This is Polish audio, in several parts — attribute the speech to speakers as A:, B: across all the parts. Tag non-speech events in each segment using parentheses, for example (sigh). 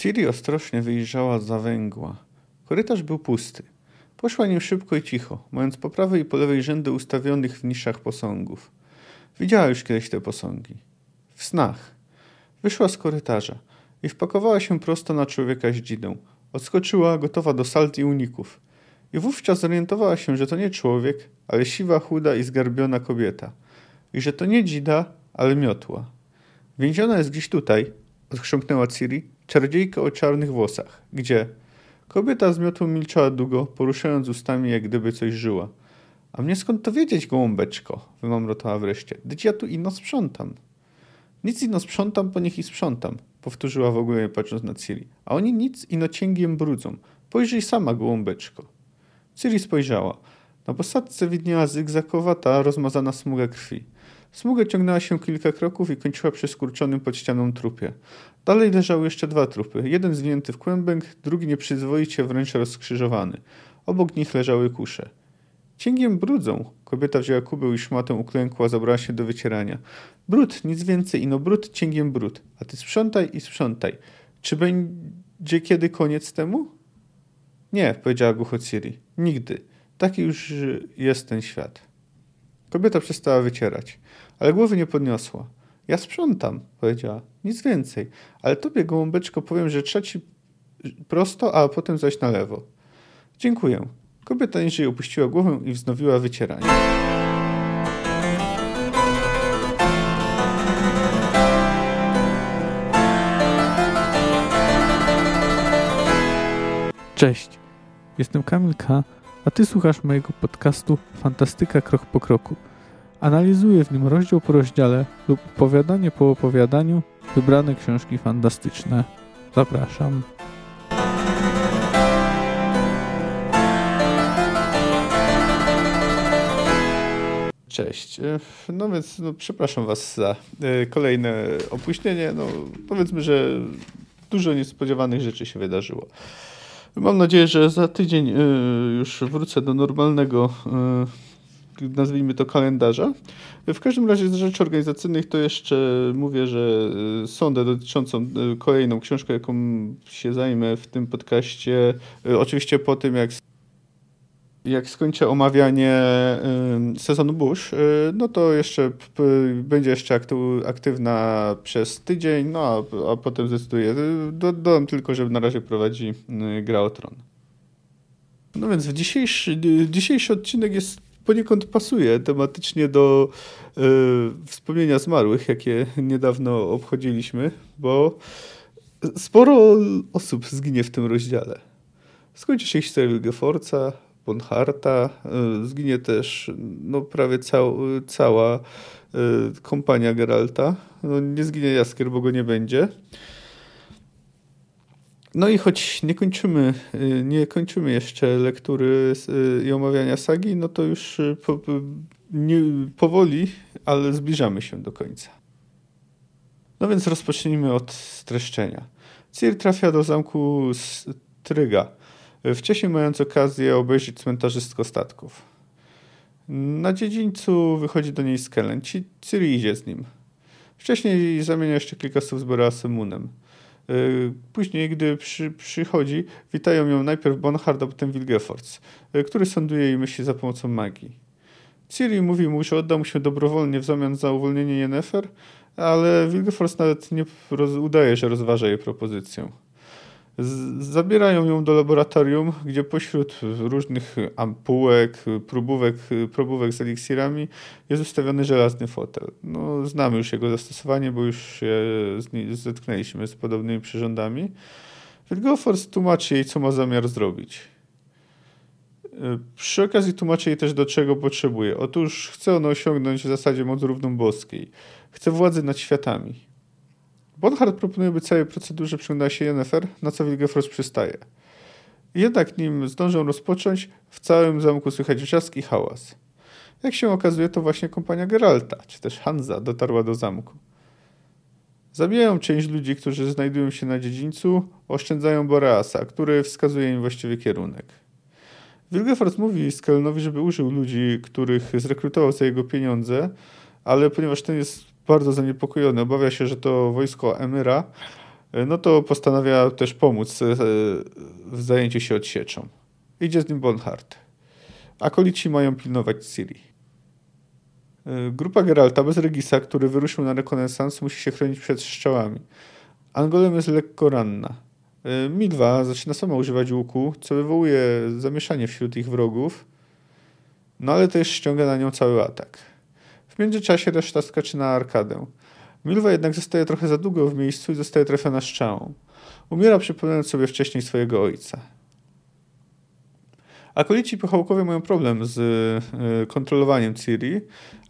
A: Ciri ostrożnie wyjrzała za węgła. Korytarz był pusty. Poszła nim szybko i cicho, mając po prawej i po lewej rzędy ustawionych w niszach posągów. Widziała już kiedyś te posągi. W snach. Wyszła z korytarza i wpakowała się prosto na człowieka z dzidą. Odskoczyła, gotowa do salt i uników. I wówczas zorientowała się, że to nie człowiek, ale siwa, chuda i zgarbiona kobieta. I że to nie dzida, ale miotła. Więziona jest gdzieś tutaj, odchrząknęła Ciri, czarodziejka o czarnych włosach. Gdzie? Kobieta z miotłą milczała długo, poruszając ustami, jak gdyby coś żyła. A mnie skąd to wiedzieć, gołąbeczko? Wymamrotała wreszcie. Dyć ja tu ino sprzątam. Nic ino sprzątam, po niech i sprzątam, powtórzyła w ogóle patrząc na Ciri. A oni nic ino cięgiem brudzą. Pojrzyj sama, gołąbeczko. Ciri spojrzała. Na posadzce widniała zygzakowata, rozmazana smuga krwi. Smuga ciągnęła się kilka kroków i kończyła przy skurczonym pod ścianą trupie. Dalej leżały jeszcze dwa trupy. Jeden zwinięty w kłębek, drugi nieprzyzwoicie wręcz rozkrzyżowany. Obok nich leżały kusze. Cięgiem brudzą. Kobieta wzięła kubeł i szmatę uklękła, zabrała się do wycierania. Brud, nic więcej, ino brud, cięgiem brud. A ty sprzątaj i sprzątaj. Czy będzie kiedy koniec temu? Nie, powiedziała głucho Ciri. Nigdy. Taki już jest ten świat. Kobieta przestała wycierać, ale głowy nie podniosła. Ja sprzątam, powiedziała. Nic więcej. Ale tobie, gołąbeczko, powiem, że trzeci prosto, a potem zaś na lewo. Dziękuję. Kobieta niżej opuściła głowę i wznowiła wycieranie.
B: Cześć, jestem Kamil K., a Ty słuchasz mojego podcastu Fantastyka Krok po Kroku. Analizuję w nim rozdział po rozdziale lub opowiadanie po opowiadaniu wybrane książki fantastyczne. Zapraszam.
A: Cześć. E, no więc no, przepraszam Was za e, kolejne opóźnienie. No, powiedzmy, że dużo niespodziewanych rzeczy się wydarzyło. Mam nadzieję, że za tydzień e, już wrócę do normalnego, nazwijmy to kalendarza. W każdym razie z rzeczy organizacyjnych to jeszcze mówię, że sondę dotyczącą kolejną książkę, jaką się zajmę w tym podcaście, oczywiście po tym jak jak skończę omawianie sezonu Bush, no to jeszcze będzie jeszcze aktywna przez tydzień, no a, a potem zdecyduję. Dodam tylko, że na razie prowadzi Gra o Tron. No więc dzisiejszy, dzisiejszy odcinek jest poniekąd pasuje tematycznie do y, wspomnienia zmarłych, jakie niedawno obchodziliśmy, bo sporo osób zginie w tym rozdziale. Skończy się historia Wilgefortza, Bonharta, y, zginie też no, prawie cał, cała y, kompania Geralta. No, nie zginie Jaskier, bo go nie będzie. No i choć nie kończymy, y, nie kończymy jeszcze lektury i omawiania sagi, no to już po, nie, powoli, ale zbliżamy się do końca. No więc rozpocznijmy od streszczenia. Ciri trafia do zamku Tryga, wcześniej mając okazję obejrzeć cmentarzystko statków. Na dziedzińcu wychodzi do niej Skellen. Ciri idzie z nim. Wcześniej zamienia jeszcze kilka słów z Boreasem Moonem. Y, później, gdy przy, przychodzi, witają ją najpierw Bonhard, a potem Wilgefortz, y, który sąduje jej myśli za pomocą magii. Ciri mówi mu, że odda mu się dobrowolnie w zamian za uwolnienie Yennefer, ale Wilgefortz nawet nie udaje, że rozważa jej propozycję. Zabierają ją do laboratorium, gdzie pośród różnych ampułek, próbówek, próbówek z eliksirami jest ustawiony żelazny fotel. No, znamy już jego zastosowanie, bo już się zetknęliśmy z podobnymi przyrządami. Wilgofors tłumaczy jej, co ma zamiar zrobić. Przy okazji tłumaczy jej też, do czego potrzebuje. Otóż chce on osiągnąć w zasadzie moc równą boskiej. Chce władzy nad światami. Bonhart proponuje, by całej procedurze przyglądała się Yennefer, na co Wilgefrost przystaje. Jednak nim zdążą rozpocząć, w całym zamku słychać wrzask i hałas. Jak się okazuje, to właśnie kompania Geralta, czy też Hansa, dotarła do zamku. Zabijają część ludzi, którzy znajdują się na dziedzińcu, oszczędzają Boreasa, który wskazuje im właściwy kierunek. Wilgefort mówi Skelnowi, żeby użył ludzi, których zrekrutował za jego pieniądze, ale ponieważ ten jest bardzo zaniepokojony. Obawia się, że to wojsko Emyra no to postanawia też pomóc w zajęciu się odsieczą. Idzie z nim Bonhart. Akolici mają pilnować Ciri. Grupa Geralta bez Regisa, który wyruszył na rekonesans, musi się chronić przed strzałami. Angolem jest lekko ranna. Milwa zaczyna sama używać łuku, co wywołuje zamieszanie wśród ich wrogów, no ale też ściąga na nią cały atak. Międzyczasie reszta skacze na arkadę. Milwa jednak zostaje trochę za długo w miejscu i zostaje trafiona strzałą. Umiera przypominając sobie wcześniej swojego ojca. Akolici pochałkowie mają problem z y, kontrolowaniem Ciri,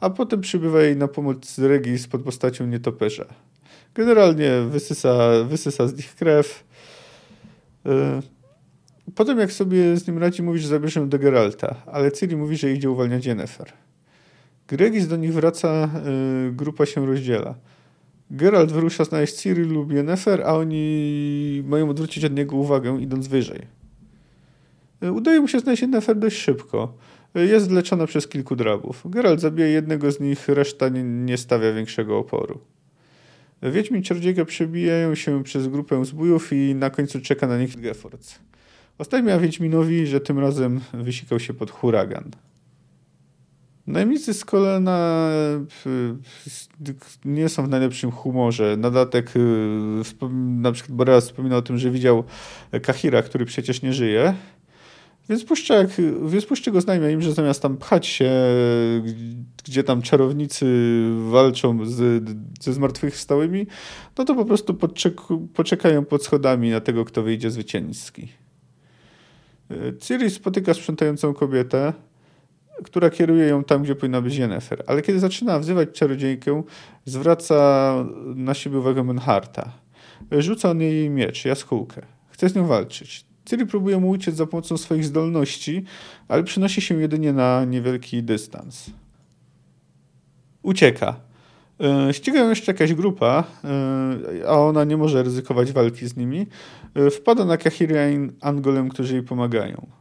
A: a potem przybywa jej na pomoc Regis pod postacią nietoperza. Generalnie wysysa, wysysa z nich krew. Y, potem jak sobie z nim radzi, mówi, że zabierze do Geralta, ale Ciri mówi, że idzie uwalniać Yennefer. Gregis do nich wraca, y, grupa się rozdziela. Geralt wyrusza znaleźć Ciri lub Yennefer, a oni mają odwrócić od niego uwagę, idąc wyżej. Y, udaje mu się znaleźć Yennefer dość szybko. Y, jest leczona przez kilku drabów. Geralt zabija jednego z nich, reszta nie, nie stawia większego oporu. Wiedźmi Czarodziejka przebijają się przez grupę zbójów i na końcu czeka na nich Gefords. Ostatnia Wiedźminowi, że tym razem wysikał się pod huragan. Najemnicy z kolana nie są w najlepszym humorze. Na dodatek y, na przykład Boreas wspominał o tym, że widział Kahira, który przecież nie żyje. Więc puszcza, więc puszcza go znajmia im, że zamiast tam pchać się, gdzie tam czarownicy walczą z, ze zmartwychwstałymi, no to po prostu poczekają pod schodami na tego, kto wyjdzie zwycięski. Ciri spotyka sprzątającą kobietę, która kieruje ją tam, gdzie powinna być Yennefer. Ale kiedy zaczyna wzywać czarodziejkę, zwraca na siebie uwagę Menharta. Rzuca on jej miecz, jaskółkę. Chce z nią walczyć. Ciri próbuje mu uciec za pomocą swoich zdolności, ale przynosi się jedynie na niewielki dystans. Ucieka. E, ściga jeszcze jakaś grupa, e, a ona nie może ryzykować walki z nimi. E, wpada na Kahirian Angolem, którzy jej pomagają.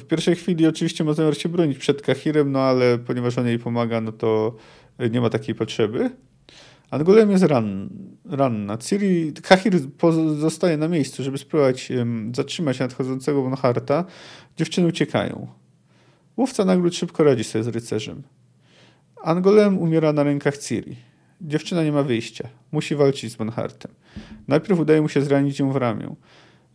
A: W pierwszej chwili oczywiście ma zamiar się bronić przed Kahirem, no ale ponieważ on jej pomaga, no to nie ma takiej potrzeby. Angolem jest ran, ranna. Ciri, Kahir zostaje na miejscu, żeby spróbować um, zatrzymać nadchodzącego Bonharta. Dziewczyny uciekają. Łowca nagród szybko radzi sobie z rycerzem. Angolem umiera na rękach Ciri. Dziewczyna nie ma wyjścia. Musi walczyć z Bonhartem. Najpierw udaje mu się zranić ją w ramię.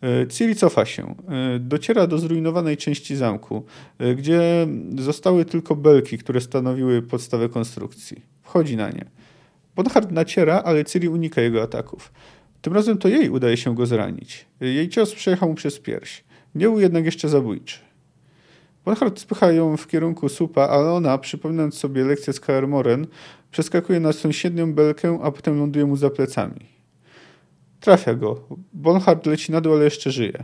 A: E, Ciri cofa się. E, dociera do zrujnowanej części zamku, e, gdzie zostały tylko belki, które stanowiły podstawę konstrukcji. Wchodzi na nie. Bonhart naciera, ale Ciri unika jego ataków. Tym razem to jej udaje się go zranić. Jej cios przejechał mu przez pierś. Nie był jednak jeszcze zabójczy. Bonhart spycha ją w kierunku supa, ale ona, przypominając sobie lekcję z Kaer Moren, przeskakuje na sąsiednią belkę, a potem ląduje mu za plecami. Trafia go. Bonhart leci na dół, ale jeszcze żyje.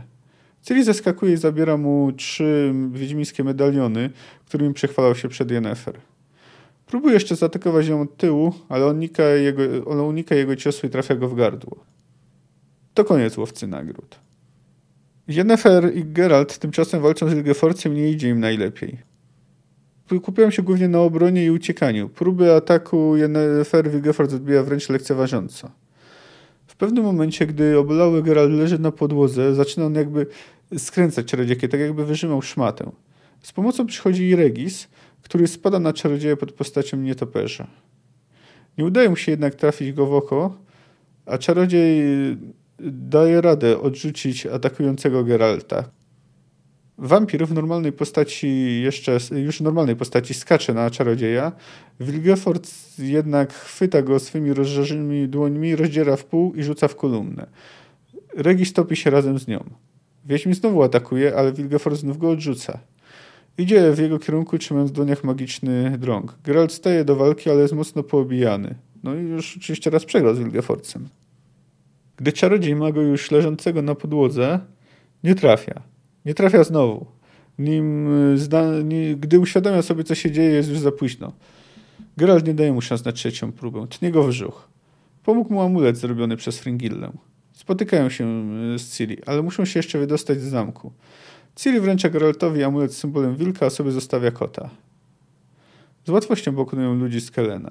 A: Ciri zaskakuje i zabiera mu trzy wiedźmińskie medaliony, którymi przechwalał się przed Yennefer. Próbuje jeszcze zaatakować ją od tyłu, ale unika jego, on unika jego ciosu i trafia go w gardło. To koniec łowcy nagród. Yennefer i Geralt tymczasem walczą z Ilgeforcem nie idzie im najlepiej. Kupiłem się głównie na obronie i uciekaniu. Próby ataku Yennefer Wilgefort odbija wręcz lekceważąco. Pewnym momencie, gdy obolały Geralt leży na podłodze, zaczyna on jakby skręcać czarodziejkę, tak jakby wyrzymał szmatę. Z pomocą przychodzi Regis, który spada na czarodzieja pod postacią nietoperza. Nie udaje mu się jednak trafić go w oko, a czarodziej daje radę odrzucić atakującego Geralta. Wampir w normalnej postaci jeszcze, już w normalnej postaci skacze na czarodzieja. Wilgefort jednak chwyta go swymi rozżarzonymi dłońmi, rozdziera w pół i rzuca w kolumnę. Regis topi się razem z nią. Wiedźmin znowu atakuje, ale Wilgefort znów go odrzuca. Idzie w jego kierunku, trzymając w dłoniach magiczny drąg. Geralt staje do walki, ale jest mocno poobijany. No i już oczywiście raz przegrał z Wilgeforcem. Gdy czarodziej ma go już leżącego na podłodze, nie trafia. Nie trafia znowu. Nim y, zda, nie, gdy uświadamia sobie, co się dzieje, jest już za późno. Geralt nie daje mu szans na trzecią próbę. Tnie go w brzuch. Pomógł mu amulet zrobiony przez Fringillę. Spotykają się y, z Ciri, ale muszą się jeszcze wydostać z zamku. Ciri wręcza Geraltowi amulet z symbolem wilka, a sobie zostawia kota. Z łatwością pokonują ludzi z Kelena.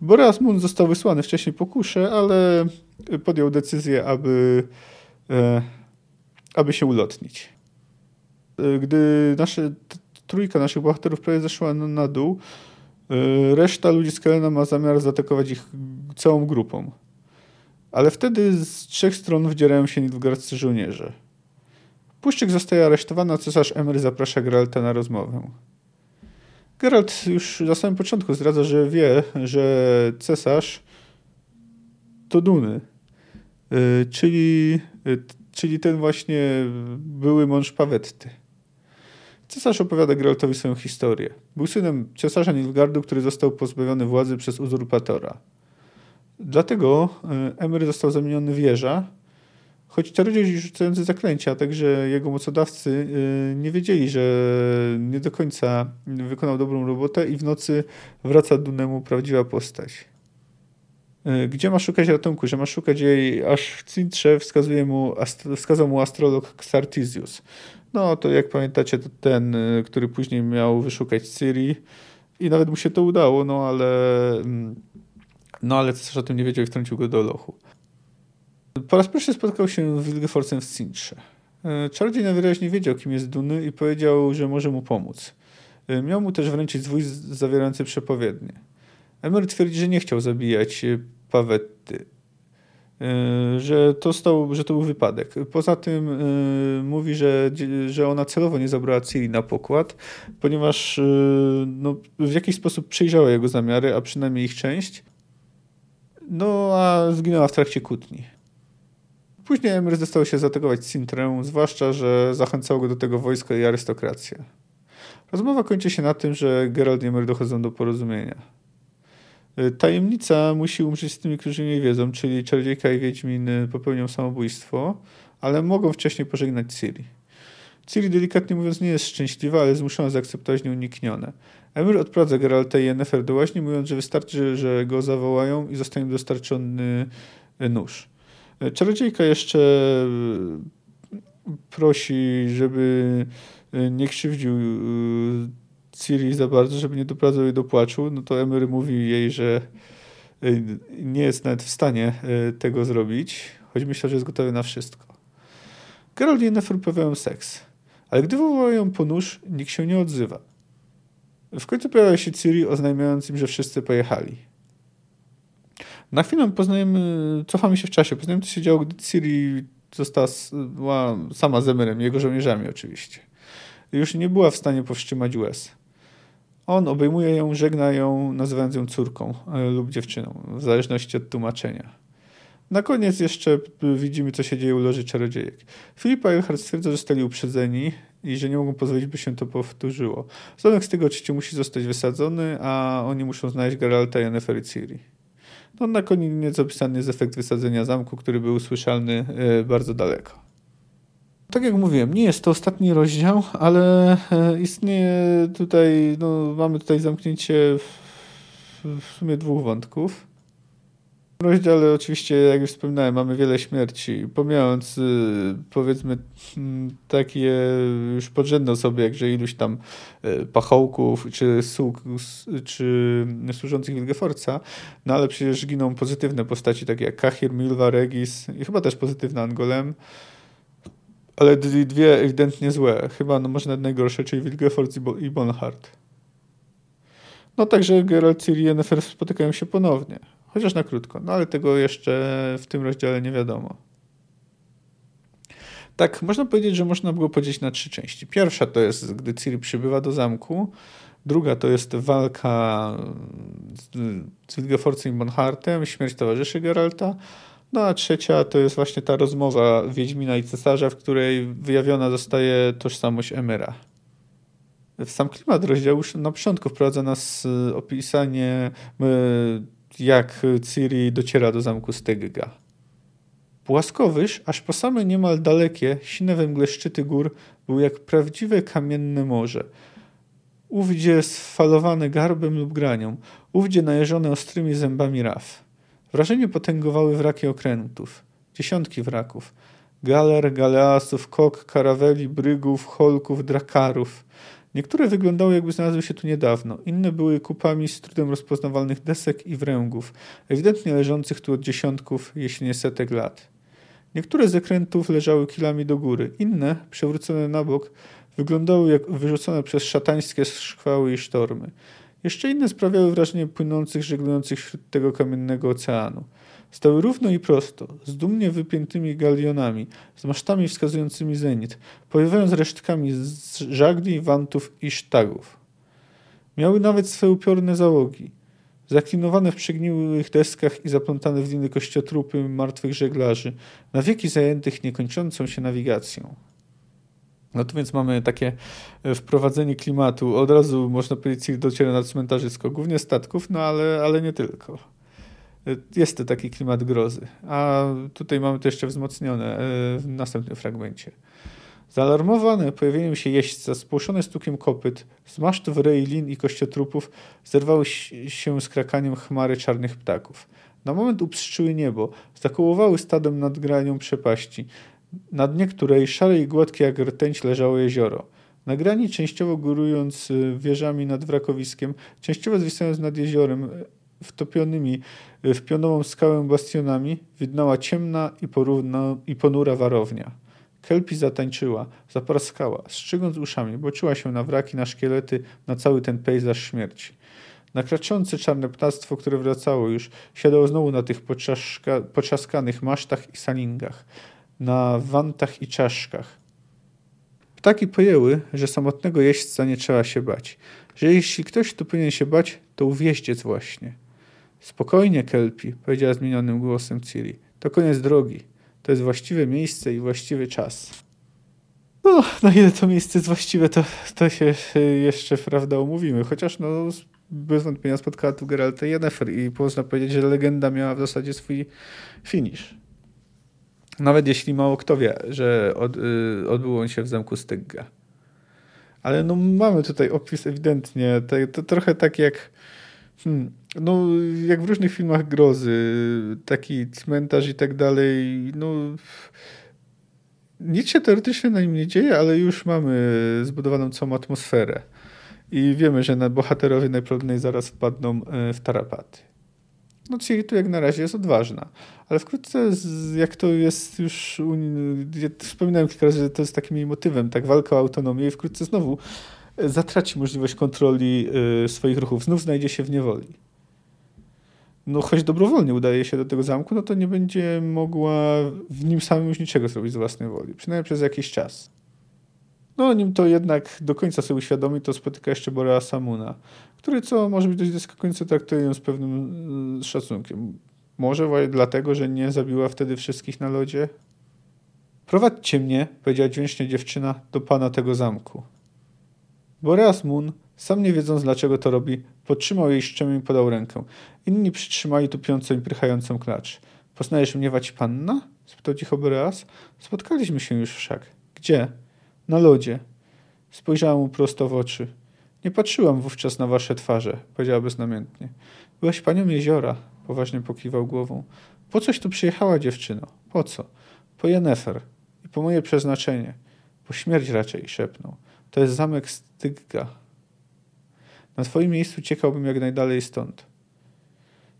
A: Boreas Moon został wysłany wcześniej po kuszę, ale podjął decyzję, aby, aby się ulotnić. Gdy nasze, trójka naszych bohaterów prawie zeszła na dół, reszta ludzi z Kelena ma zamiar zaatakować ich całą grupą. Ale wtedy z trzech stron wdzierają się nilfgaardzcy żołnierze. Puszczyk zostaje aresztowany, a cesarz Emery zaprasza Geralta na rozmowę. Geralt już na samym początku zdradza, że wie, że cesarz to Duny, y, czyli, y, czyli ten właśnie były mąż Pawetty. Cesarz opowiada Geraltowi swoją historię. Był synem cesarza Nilfgaardu, który został pozbawiony władzy przez uzurpatora. Dlatego y, Emery został zamieniony w jeża, choć czarodziej rzucający zaklęcia, także jego mocodawcy y, nie wiedzieli, że nie do końca wykonał dobrą robotę i w nocy wraca do Nemu prawdziwa postać. Y, gdzie ma szukać ratunku? Że ma szukać jej aż w Cintrze wskazuje mu, wskazał mu astrolog Xartisius. No to jak pamiętacie, to ten, który później miał wyszukać Ciri i nawet mu się to udało, no ale mm, no ale cesarz o tym nie wiedział i wtrącił go do lochu. Po raz pierwszy spotkał się z Wilgeforcem w Cintrze. E, czarodziej najwyraźniej wiedział, kim jest Duny i powiedział, że może mu pomóc. E, miał mu też wręczyć zwój zawierający przepowiednie. Emery twierdzi, że nie chciał zabijać e, Pawetty, że to, stał, że to był wypadek. Poza tym mówi, że, że ona celowo nie zabrała Ciri na pokład, ponieważ no, w jakiś sposób przejrzała jego zamiary, a przynajmniej ich część, no a zginęła w trakcie kłótni. Później Emir został się zaatakować Sintrę, zwłaszcza, że zachęcało go do tego wojsko i arystokracja. Rozmowa kończy się na tym, że Geralt i Emir dochodzą do porozumienia. Y, tajemnica musi umrzeć z tymi, którzy nie wiedzą, czyli Czarodziejka i Wiedźmin popełnią samobójstwo, ale mogą wcześniej pożegnać Ciri. Ciri delikatnie mówiąc nie jest szczęśliwa, ale zmuszona zaakceptować nieuniknione. Emir odprowadza Geralta i Yennefer do łaźni, mówiąc, że wystarczy, że go zawołają i zostanie dostarczony nóż. Czarodziejka jeszcze prosi, żeby nie krzywdził Ciri za bardzo, żeby nie doprowadzał jej do płaczu. No to Emery mówi jej, że nie jest nawet w stanie tego zrobić, choć myślał, że jest gotowy na wszystko. Geralt i Yennefer uprawiają seks, ale gdy wołają po nóż, nikt się nie odzywa. W końcu pojawia się Ciri oznajmiając im, że wszyscy pojechali. Na chwilę poznajemy, cofamy się w czasie, poznajemy, co się działo, gdy Ciri została sama z Emerem, jego żołnierzami oczywiście. Już nie była w stanie powstrzymać łez. On obejmuje ją, żegna ją, nazywając ją córką e, lub dziewczyną, w zależności od tłumaczenia. Na koniec jeszcze widzimy, co się dzieje u Loży Czarodziejek. Filipa i Elhard stwierdza, że zostali uprzedzeni i że nie mogą pozwolić, by się to powtórzyło. Zdomek z tego oczywiście musi zostać wysadzony, a oni muszą znaleźć Geralta, Yennefer i Ciri. No, na koniec opisany jest efekt wysadzenia zamku, który był słyszalny e, bardzo daleko. Tak jak mówiłem, nie jest to ostatni rozdział, ale e, istnieje tutaj, no, mamy tutaj zamknięcie w, w sumie dwóch wątków rozdziale oczywiście, jak już wspominałem, mamy wiele śmierci. Pomijając y, powiedzmy mm, takie już podrzędne osoby, jakże iluś tam y, pachołków czy sług, czy służących Wilgeforca, no ale przecież giną pozytywne postaci takie jak Kahir, Milva, Regis i chyba też pozytywny Angolem. Ale dwie ewidentnie złe. Chyba no może nawet najgorsze, czyli Wilgefortz i Bonhart. No także Geralt, i Yennefer spotykają się ponownie. Chociaż na krótko, no ale tego jeszcze w tym rozdziale nie wiadomo. Tak, można powiedzieć, że można było podzielić na trzy części. Pierwsza to jest, gdy Ciri przybywa do zamku. Druga to jest walka z Wilgeforcem i Bonhartem, śmierć towarzyszy Geralta. No a trzecia to jest właśnie ta rozmowa Wiedźmina i Cesarza, w której wyjawiona zostaje tożsamość Emyra. W sam klimat rozdziału na początku wprowadza nas opisanie jak Ciri dociera do zamku Stegga. Płaskowyż, aż po same niemal dalekie, sine we mgle szczyty gór, był jak prawdziwe kamienne morze. Ówdzie sfalowany garbem lub granią, ówdzie najeżone ostrymi zębami raf. Wrażenie potęgowały wraki okrętów, dziesiątki wraków, galer, galeasów, kok, karaweli, brygów, holków, drakarów. Niektóre wyglądały jakby znalazły się tu niedawno, inne były kupami z trudem rozpoznawalnych desek i wręgów, ewidentnie leżących tu od dziesiątków, jeśli nie setek lat. Niektóre z zakrętów leżały kilami do góry, inne, przewrócone na bok, wyglądały jak wyrzucone przez szatańskie szkwały i sztormy. Jeszcze inne sprawiały wrażenie płynących, żeglujących wśród tego kamiennego oceanu. Stały równo i prosto, z dumnie wypiętymi galionami, z masztami wskazującymi zenit, powiewając resztkami z żagli, wantów i sztagów. Miały nawet swe upiorne załogi, zaklinowane w przegniłych deskach i zaplątane w liny kościotrupy martwych żeglarzy, na wieki zajętych niekończącą się nawigacją. No to więc mamy takie e, wprowadzenie klimatu. Od razu można powiedzieć, dociera na cmentarzysko, głównie statków, no ale, ale nie tylko. E, jest to taki klimat grozy. A tutaj mamy to jeszcze wzmocnione e, w następnym fragmencie. Zaalarmowane pojawieniem się jeźdźca, spłoszone stukiem kopyt, z masztów lin i kościotrupów zerwały się z krakaniem chmary czarnych ptaków. Na moment upstrzyły niebo, zakołowały stadem nad granią przepaści, na dnie której szare i gładkie jak rtęć leżało jezioro. Na grani, częściowo górując y, wieżami nad wrakowiskiem, częściowo zwisając nad jeziorem, y, wtopionymi y, w pionową skałę bastionami, widnała ciemna i, porówna, i ponura warownia. Kelpi zatańczyła, zapraskała, strzygąc uszami, boczyła się na wraki, na szkielety, na cały ten pejzaż śmierci. Nakraczące czarne ptactwo, które wracało już, siadało znowu na tych poczaskanych masztach i salingach na wantach i czaszkach. Ptaki pojęły, że samotnego jeźdźca nie trzeba się bać, że jeśli ktoś tu powinien się bać, to uwieździec właśnie. Spokojnie, Kelpi, powiedziała zmienionym głosem Ciri. To koniec drogi. To jest właściwe miejsce i właściwy czas. No, na ile to miejsce jest właściwe, to, to się jeszcze, prawda, omówimy. Chociaż, no, bez wątpienia spotkała tu Geralta Yennefer i można powiedzieć, że legenda miała w zasadzie swój finish. Nawet jeśli mało kto wie, że od, y, odbył on się w zamku Stygga. Ale no mamy tutaj opis ewidentnie, to, trochę tak jak hmm, no jak w różnych filmach grozy, taki cmentarz i tak dalej, no nic się teoretycznie na nim nie dzieje, ale już mamy zbudowaną całą atmosferę. I wiemy, że na bohaterowie najprawdopodobniej zaraz wpadną e, w tarapaty no Ciri tu jak na razie jest odważna. Ale wkrótce, jak to jest już, ja wspominałem kilka razy, że to jest takim jej motywem, tak walka o autonomię i wkrótce znowu e, zatraci możliwość kontroli y, swoich ruchów, znów znajdzie się w niewoli. No choć dobrowolnie udaje się do tego zamku, no to nie będzie mogła w nim samym już niczego zrobić z własnej woli, przynajmniej przez jakiś czas. No, nim to jednak do końca sobie uświadomi, to spotyka jeszcze Borea Samuna, który, co może być dość zaskakujące, traktuje ją z pewnym y, szacunkiem. Może właśnie dlatego, że nie zabiła wtedy wszystkich na lodzie? Prowadźcie mnie, powiedziała dźwięcznie dziewczyna, do pana tego zamku. Boreas Moon, sam nie wiedząc dlaczego to robi, podtrzymał jej szczemię i podał rękę. Inni przytrzymali tupiącą i prychającą klacz. Poznajesz mnie wać panna? spytał cicho Boreas. Spotkaliśmy się już wszak. Gdzie? Na lodzie. Spojrzałam mu prosto w oczy. Nie patrzyłam wówczas na wasze twarze, powiedziała beznamiętnie. Byłaś panią jeziora, poważnie pokiwał głową. Po coś tu przyjechała dziewczyno? Po co? Po Jennefer i po moje przeznaczenie. Po śmierć raczej, szepnął. To jest zamek Stygga. Na twoim miejscu ciekałbym jak najdalej stąd.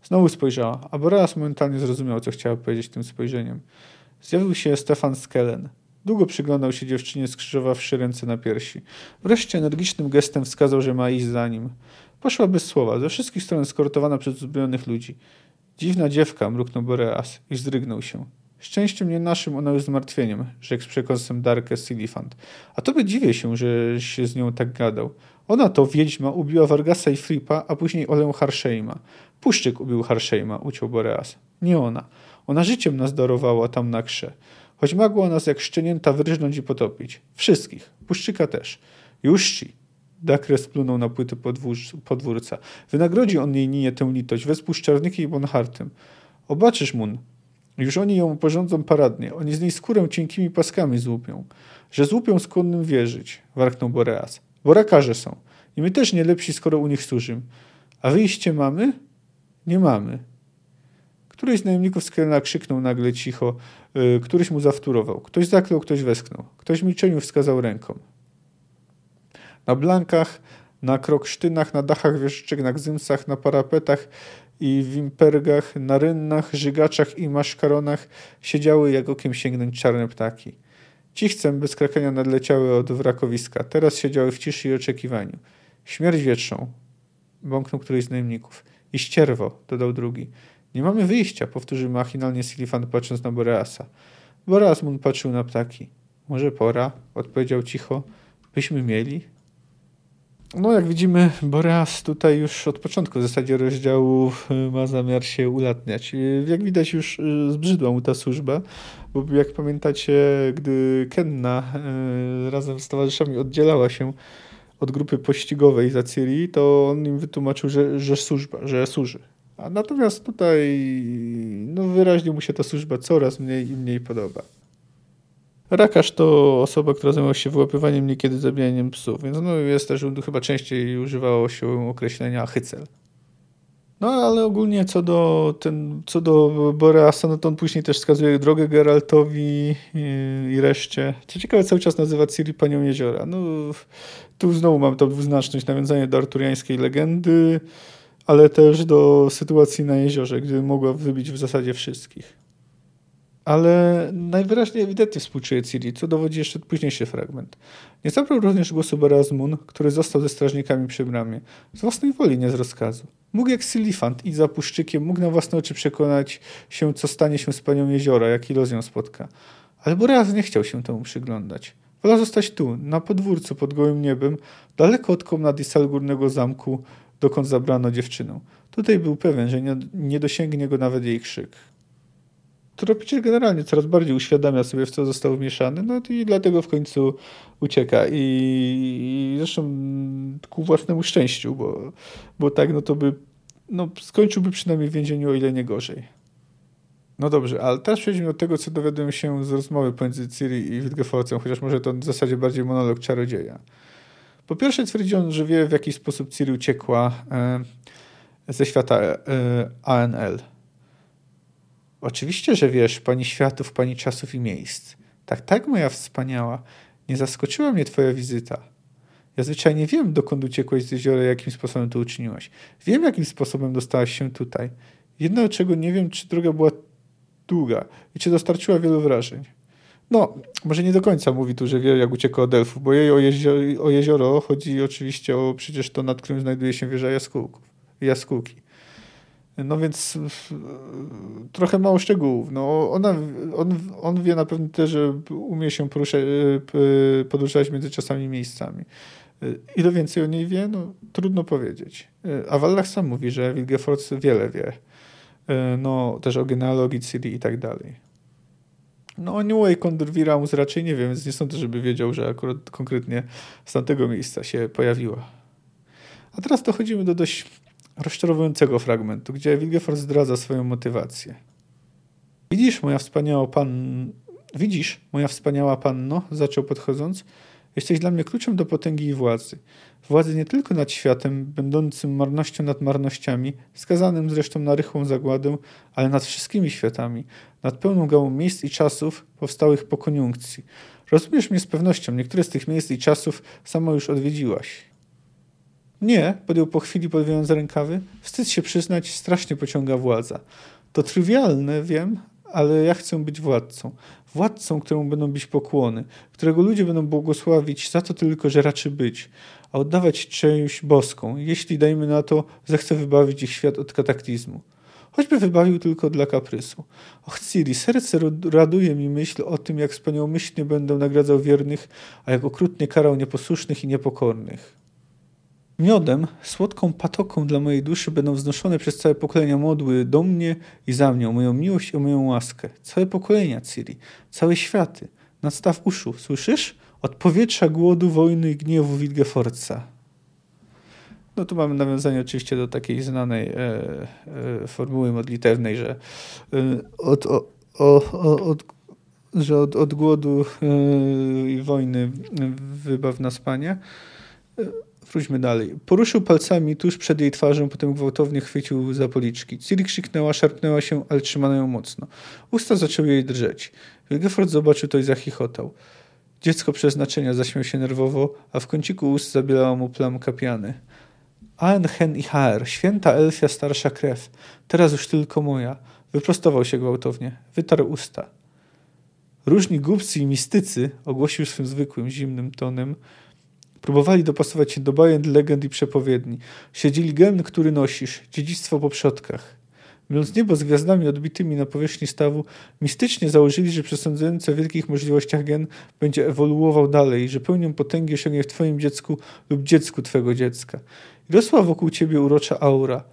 A: Znowu spojrzała, a Boreas momentalnie zrozumiał, co chciała powiedzieć tym spojrzeniem. Zjawił się Stefan Skellen. Długo przyglądał się dziewczynie, skrzyżowawszy ręce na piersi. Wreszcie energicznym gestem wskazał, że ma iść za nim. Poszła bez słowa, ze wszystkich stron skortowana przez uzbrojonych ludzi. Dziwna dziewka, mruknął Boreas i zdrygnął się. Szczęściem nie naszym, ona już zmartwieniem, rzekł z przekąsem Darkę Silifant. A tobie dziwię się, że się z nią tak gadał. Ona to wiedźma ubiła Vargasa i Fripa, a później Olę Harsheima. Puszczyk ubił Harsheima, uciął Boreas. Nie ona. Ona życiem nas darowała tam na krze choć mogło nas jak szczenięta wyrżnąć i potopić. Wszystkich. Puszczyka też. Już ci. Dakres splunął na płyty podwórca. Wynagrodzi on jej ninie tę litość, wespół z Czarnykiem i Bonhartem. Obaczysz, Mun. Już oni ją porządzą paradnie. Oni z niej skórę cienkimi paskami złupią. Że złupią skłonnym wierzyć, warknął Boreas. Borakarze są. I my też nie lepsi, skoro u nich służymy. A wyjście mamy? Nie mamy. Któryś z najemników z Kelna krzyknął nagle cicho. Yy, któryś mu zawtórował. Ktoś zaklął, ktoś westchnął. Ktoś w milczeniu wskazał ręką. Na blankach, na kroksztynach, na dachach wieżyczek, na gzymsach, na parapetach i w impergach, na rynnach, żygaczach i maszkaronach siedziały jak okiem sięgnąć czarne ptaki. Cichcem bez krakania nadleciały od wrakowiska. Teraz siedziały w ciszy i oczekiwaniu. Śmierć wietrzą, bąknął któryś z najemników. I ścierwo, dodał drugi. Nie mamy wyjścia, powtórzył machinalnie Silifan patrząc na Boreasa. Boreas mun patrzył na ptaki. Może pora, odpowiedział cicho. Byśmy mieli? No, jak widzimy, Boreas tutaj już od początku w zasadzie rozdziału y, ma zamiar się ulatniać. Y, jak widać, już y, zbrzydła mu ta służba, bo jak pamiętacie, gdy Kenna razem z towarzyszami oddzielała się od grupy pościgowej za Ciri, to on im wytłumaczył, że, że służba, że służy. A natomiast tutaj no wyraźnie mu się ta służba coraz mniej i mniej podoba. Rakarz to osoba, która zajmuje się wyłapywaniem, niekiedy zabijaniem psów, więc no jest też chyba częściej używało się określenia hycel. No ale ogólnie co do, ten, co do Boreasa, no to on później też wskazuje drogę Geraltowi i, i reszcie. Co ciekawe, cały czas nazywa Ciri panią jeziora. No, tu znowu mam tą dwuznaczność, nawiązanie do arturiańskiej legendy, ale też do sytuacji na jeziorze, gdy mogła wybić w zasadzie wszystkich. Ale najwyraźniej ewidentnie współczuje Ciri, co dowodzi jeszcze późniejszy fragment. Nie zabrał również głosu Barazmun, który został ze strażnikami przy bramie. Z własnej woli, nie z rozkazu. Mógł jak Silifant iść za puszczykiem, mógł na własne oczy przekonać się, co stanie się z panią jeziora, jaki los ją spotka. Ale Boreas nie chciał się temu przyglądać. Wolał zostać tu, na podwórcu pod gołym niebem, daleko od komnat i górnego zamku, dokąd zabrano dziewczynę. Tutaj był pewien, że nie, nie dosięgnie go nawet jej krzyk. Tropiciel generalnie coraz bardziej uświadamia sobie, w co został wmieszany, no i dlatego w końcu ucieka. I, i zresztą ku własnemu szczęściu, bo, bo tak, no to by no, skończyłby przynajmniej w więzieniu, o ile nie gorzej. No dobrze, ale teraz przejdźmy do tego, co dowiadujemy się z rozmowy pomiędzy Ciri i Wilgeforcem, chociaż może to w zasadzie bardziej monolog czarodzieja. Po pierwsze twierdzi on, że wie w jaki sposób Ciri uciekła e, ze świata e, ANL. Oczywiście, że wiesz, pani światów, pani czasów i miejsc. Tak, tak, moja wspaniała. Nie zaskoczyła mnie twoja wizyta. Ja zwyczajnie wiem, dokąd uciekłeś z jeziora, jakim sposobem to uczyniłaś. Wiem, jakim sposobem dostałaś się tutaj. Jedno, czego nie wiem, czy droga była długa i czy dostarczyła wielu wrażeń. No, może nie do końca mówi tu, że wie, jak uciekła od elfów, bo jej o, jezioro, o jezioro chodzi oczywiście o przecież to, nad którym znajduje się wieża jaskółków, jaskółki. No więc trochę mało szczegółów. No, ona, on, on wie na pewno też, że umie się poruszać, e, podróżować między czasami i miejscami. E, Ile więcej o niej wie? No, trudno powiedzieć. E, a Wallach sam mówi, że Wilgefortz wiele wie. No, też o genealogii Ciri i tak dalej. No New Condorviramus raczej nie wiem, więc nie sądzę, żeby wiedział, że akurat konkretnie z tamtego miejsca się pojawiła. A teraz dochodzimy do dość rozczarowującego fragmentu, gdzie Wilgefort zdradza swoją motywację. Widzisz, moja wspaniała pan... Widzisz, moja wspaniała panno, zaczął podchodząc, jesteś dla mnie kluczem do potęgi i władzy. Władzy nie tylko nad światem, będącym marnością nad marnościami, skazanym zresztą na rychłą zagładę, ale nad wszystkimi światami, nad pełną gałą miejsc i czasów powstałych po koniunkcji. Rozumiesz mnie z pewnością, niektóre z tych miejsc i czasów samo już odwiedziłaś. Nie, podjął po chwili podwijając rękawy. Wstyd się przyznać, strasznie pociąga władza. To trywialne, wiem, ale ja chcę być władcą. Władcą, któremu będą bić pokłony, którego ludzie będą błogosławić za to tylko, że raczy być, a oddawać czymś boską, jeśli, dajmy na to, zechce wybawić ich świat od kataklizmu. Choćby wybawił tylko dla kaprysu. Och, Ciri, serce raduje mi myśl o tym, jak wspaniałomyślnie będę nagradzał wiernych, a jak okrutnie karał nieposłusznych i niepokornych. Miodem, słodką patoką dla mojej duszy będą wznoszone przez całe pokolenia modły do mnie i za mnie, o moją miłość i o moją łaskę. Całe pokolenia, Ciri, całe światy. Nadstaw uszu, słyszysz? Od powietrza głodu, wojny i gniewu Wilgefortza. No tu mamy nawiązanie oczywiście do takiej znanej e, e, formuły modlitewnej, że e, od, o, o, od, że od, od głodu e, i wojny wybaw nas Panie. Wróćmy dalej. Poruszył palcami tuż przed jej twarzą, potem gwałtownie chwycił za policzki. Ciri krzyknęła, szarpnęła się, ale trzymano ją mocno. Usta zaczęły jej drżeć. Wilgefort zobaczył to i zachichotał. Dziecko przeznaczenia zaśmiał się nerwowo, a w kąciku ust zabielała mu plamka piany. Aen hen i haar, święta elfia starsza krew, teraz już tylko moja. Wyprostował się gwałtownie, wytarł usta. Różni głupcy i mistycy, ogłosił swym zwykłym, zimnym tonem, próbowali dopasować się do bajęd, legend i przepowiedni. Siedzieli gen, który nosisz, dziedzictwo po przodkach. Mając niebo z gwiazdami odbitymi na powierzchni stawu, mistycznie założyli, że przesądzający o wielkich możliwościach gen będzie ewoluował dalej, że pełnią potęgi osiągnie w twoim dziecku lub dziecku twego dziecka. I rosła wokół ciebie urocza aura.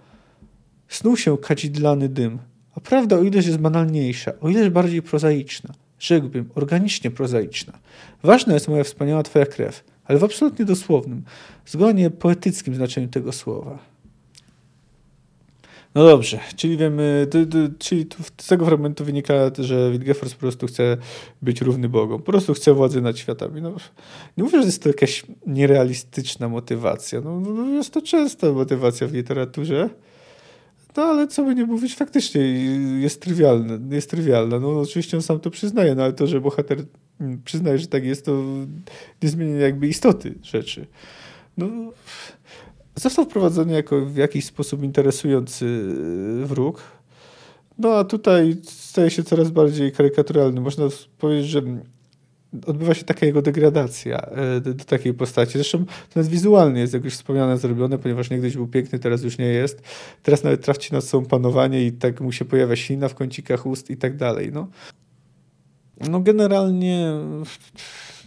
A: Snuł się kadzidlany dym. A prawda o ileż jest banalniejsza, o ileż bardziej prozaiczna. Rzekłbym, organicznie prozaiczna. Ważna jest moja wspaniała twoja krew, ale w absolutnie dosłownym, zgodnie poetyckim znaczeniu tego słowa. No dobrze, czyli wiemy, czyli z tego fragmentu wynika, że Wilgefors po prostu chce być równy Bogom, po prostu chce władzy nad światami. No, nie mówię, że jest to jakaś nierealistyczna motywacja, no, no jest to częsta motywacja w literaturze, no ale co by nie mówić, faktycznie jest trywialne, jest trywialna. No oczywiście on sam to przyznaje, no ale to, że bohater przyznaje, że tak jest, to nie jakby istoty rzeczy. No, został wprowadzony jako w jakiś sposób interesujący e, wróg. No a tutaj staje się coraz bardziej karykaturalny. Można powiedzieć, że odbywa się taka jego degradacja e, do, takiej postaci. Zresztą to nawet wizualnie jest, jak już wspomniane, zrobione, ponieważ niegdyś był piękny, teraz już nie jest. Teraz nawet traci nad sobą panowanie i tak mu się pojawia ślina w kącikach ust i tak dalej. No, no generalnie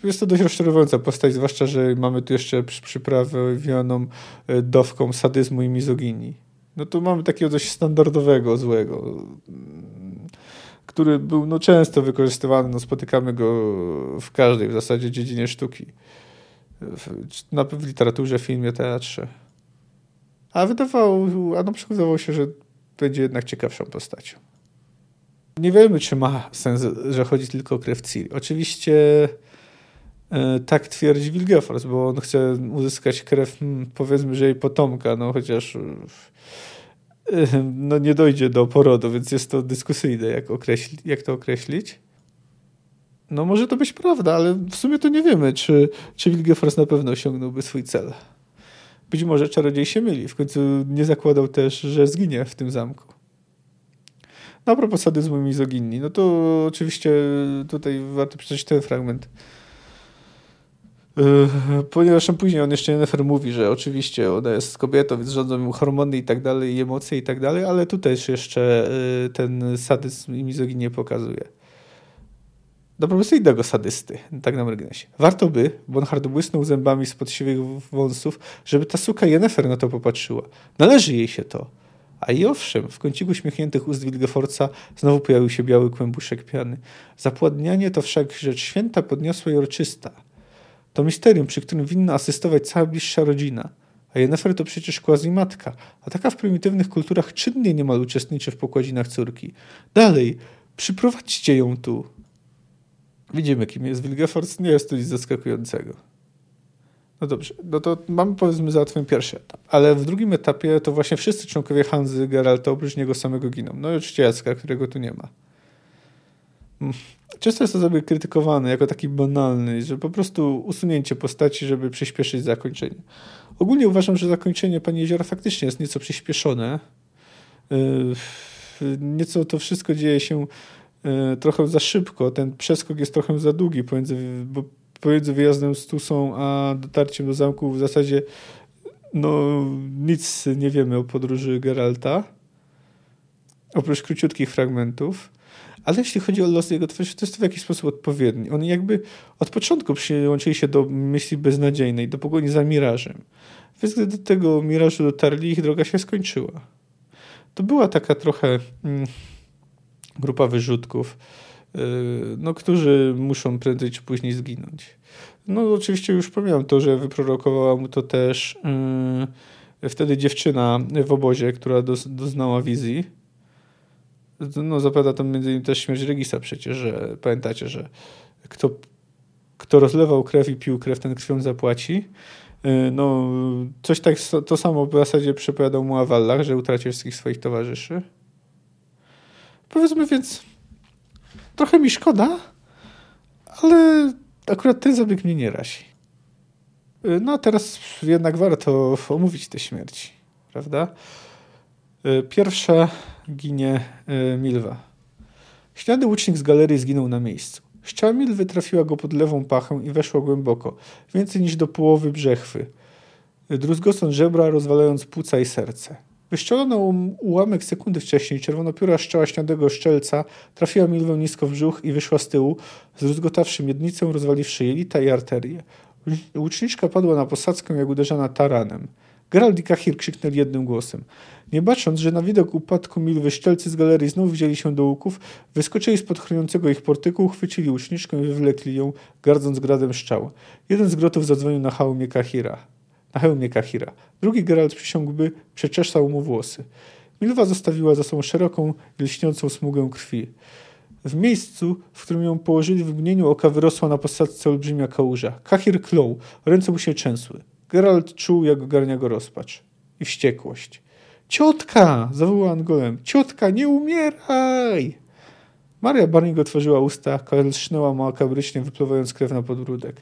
A: jest to dość rozczarowująca postać, zwłaszcza, że mamy tu jeszcze przyprawioną e, dowką sadyzmu i mizoginii. No tu mamy takiego dość standardowego złego, który był no, często wykorzystywany, no, spotykamy go w każdej w zasadzie dziedzinie sztuki. Na, w literaturze, filmie, teatrze. A wydawało, a wydawało się, że będzie jednak ciekawszą postacią. Nie wiemy, czy ma sens, że chodzi tylko o krew Ciri. Oczywiście E, tak twierdzi Wilgefors, bo on chce uzyskać krew, hmm, powiedzmy, że jej potomka, no chociaż e, no nie dojdzie do porodu, więc jest to dyskusyjne, jak, określi, jak to określić. No może to być prawda, ale w sumie to nie wiemy, czy, czy Wilgefors na pewno osiągnąłby swój cel. Być może czarodziej się myli. W końcu nie zakładał też, że zginie w tym zamku. No a propos sadyzmu i mizoginii, no to oczywiście tutaj warto przeczytać ten fragment Yy, ponieważ później on jeszcze Jennifer mówi, że oczywiście ona jest kobietą, więc rządzą mu hormony i tak dalej, i emocje i tak dalej, ale tu też jeszcze yy, ten sadyzm i mizoginię pokazuje. Do profesyjnego sadysty, tak na marginesie. Warto by, Bonhard błysnął zębami spod siwych wąsów, żeby ta suka Jennifer na to popatrzyła. Należy jej się to. A i owszem, w kąciku śmiechniętych ust Wilgeforca znowu pojawił się biały kłębuszek piany. Zapładnianie to wszak rzecz święta, podniosła i uroczysta. To misterium, przy którym winna asystować cała bliższa rodzina. A Jennefer to przecież quasi-matka, a taka w prymitywnych kulturach czynnie niemal uczestniczy w pokładzinach córki. Dalej, przyprowadźcie ją tu. Widzimy, kim jest Wilgefors, nie jest to nic zaskakującego. No dobrze, no to mamy powiedzmy załatwiony pierwszy etap, ale w drugim etapie to właśnie wszyscy członkowie Hanzy Geralta oprócz niego samego giną. No i oczywiście Jacka, którego tu nie ma. Mm. Często jest to sobie krytykowany jako taki banalny, że po prostu usunięcie postaci, żeby przyspieszyć zakończenie. Ogólnie uważam, że zakończenie Pani Jeziora faktycznie jest nieco przyspieszone. Yy, nieco to wszystko dzieje się yy, trochę za szybko. Ten przeskok jest trochę za długi pomiędzy, pomiędzy wyjazdem z Tusą a dotarciem do zamku w zasadzie no, nic nie wiemy o podróży Geralta. Oprócz króciutkich fragmentów. Ale jeśli chodzi o los jego twarzy, to jest to w jakiś sposób odpowiedni. Oni jakby od początku przyłączyli się do myśli beznadziejnej, do pogoni za mirażem. Więc gdy do tego mirażu dotarli, ich droga się skończyła. To była taka trochę mm, grupa wyrzutków, no, którzy muszą prędzej czy później zginąć. No oczywiście już pomijam to, że wyprorokowała mu to też yy, wtedy dziewczyna w obozie, która doznała wizji no zapada to między innymi też śmierć Regisa przecież, że pamiętacie, że kto, kto rozlewał krew i pił krew, ten krwią zapłaci. Y, no, coś tak, to samo w zasadzie przepowiadał mu Awallach, że utraci wszystkich swoich towarzyszy. Powiedzmy więc, trochę mi szkoda, ale,
B: akurat ten zabieg mnie nie razi. Y, no a teraz jednak warto omówić te śmierci, prawda? Y, pierwsza ginie y, Milwa. Śniady łucznik z galerii zginął na miejscu. Strzała Milwy trafiła go pod lewą pachę i weszła głęboko, więcej niż do połowy brzechwy. Druzgocąc żebra, rozwalając płuca i serce. Wyszczelono ułamek sekundy wcześniej czerwonopióra strzała śniadego szczelca trafiła Milwę nisko w brzuch i wyszła z tyłu, zdruzgotawszy miednicę, rozwaliwszy jelita i arterię. Łuczniczka padła na posadzkę, jak uderzona taranem. Gerald i Kahir krzyknęli jednym głosem. Nie bacząc, że na widok upadku Milwy szczelcy z galerii znów wzięli się do łuków, wyskoczyli spod chroniącego ich portyku, chwycili łuczniczkę i wywlekli ją, gardząc gradem strzał. Jeden z grotów zadzwonił na hełmie Kahira. Na hełmie Kahira. Drugi Geralt przysiągłby, przeczesał mu włosy. Milwa zostawiła za sobą szeroką, lśniącą smugę krwi. W miejscu, w którym ją położyli w mgnieniu oka wyrosła na posadzce olbrzymia kałuża. Kahir klął, ręce mu się trzęsły. Geralt czuł, jak ogarnia go rozpacz i wściekłość. Ciotka! zawołał Angolem. Ciotka, nie umieraj! Maria Barnik otworzyła usta, kalsznęła makabrycznie, wypluwając krew na podbródek.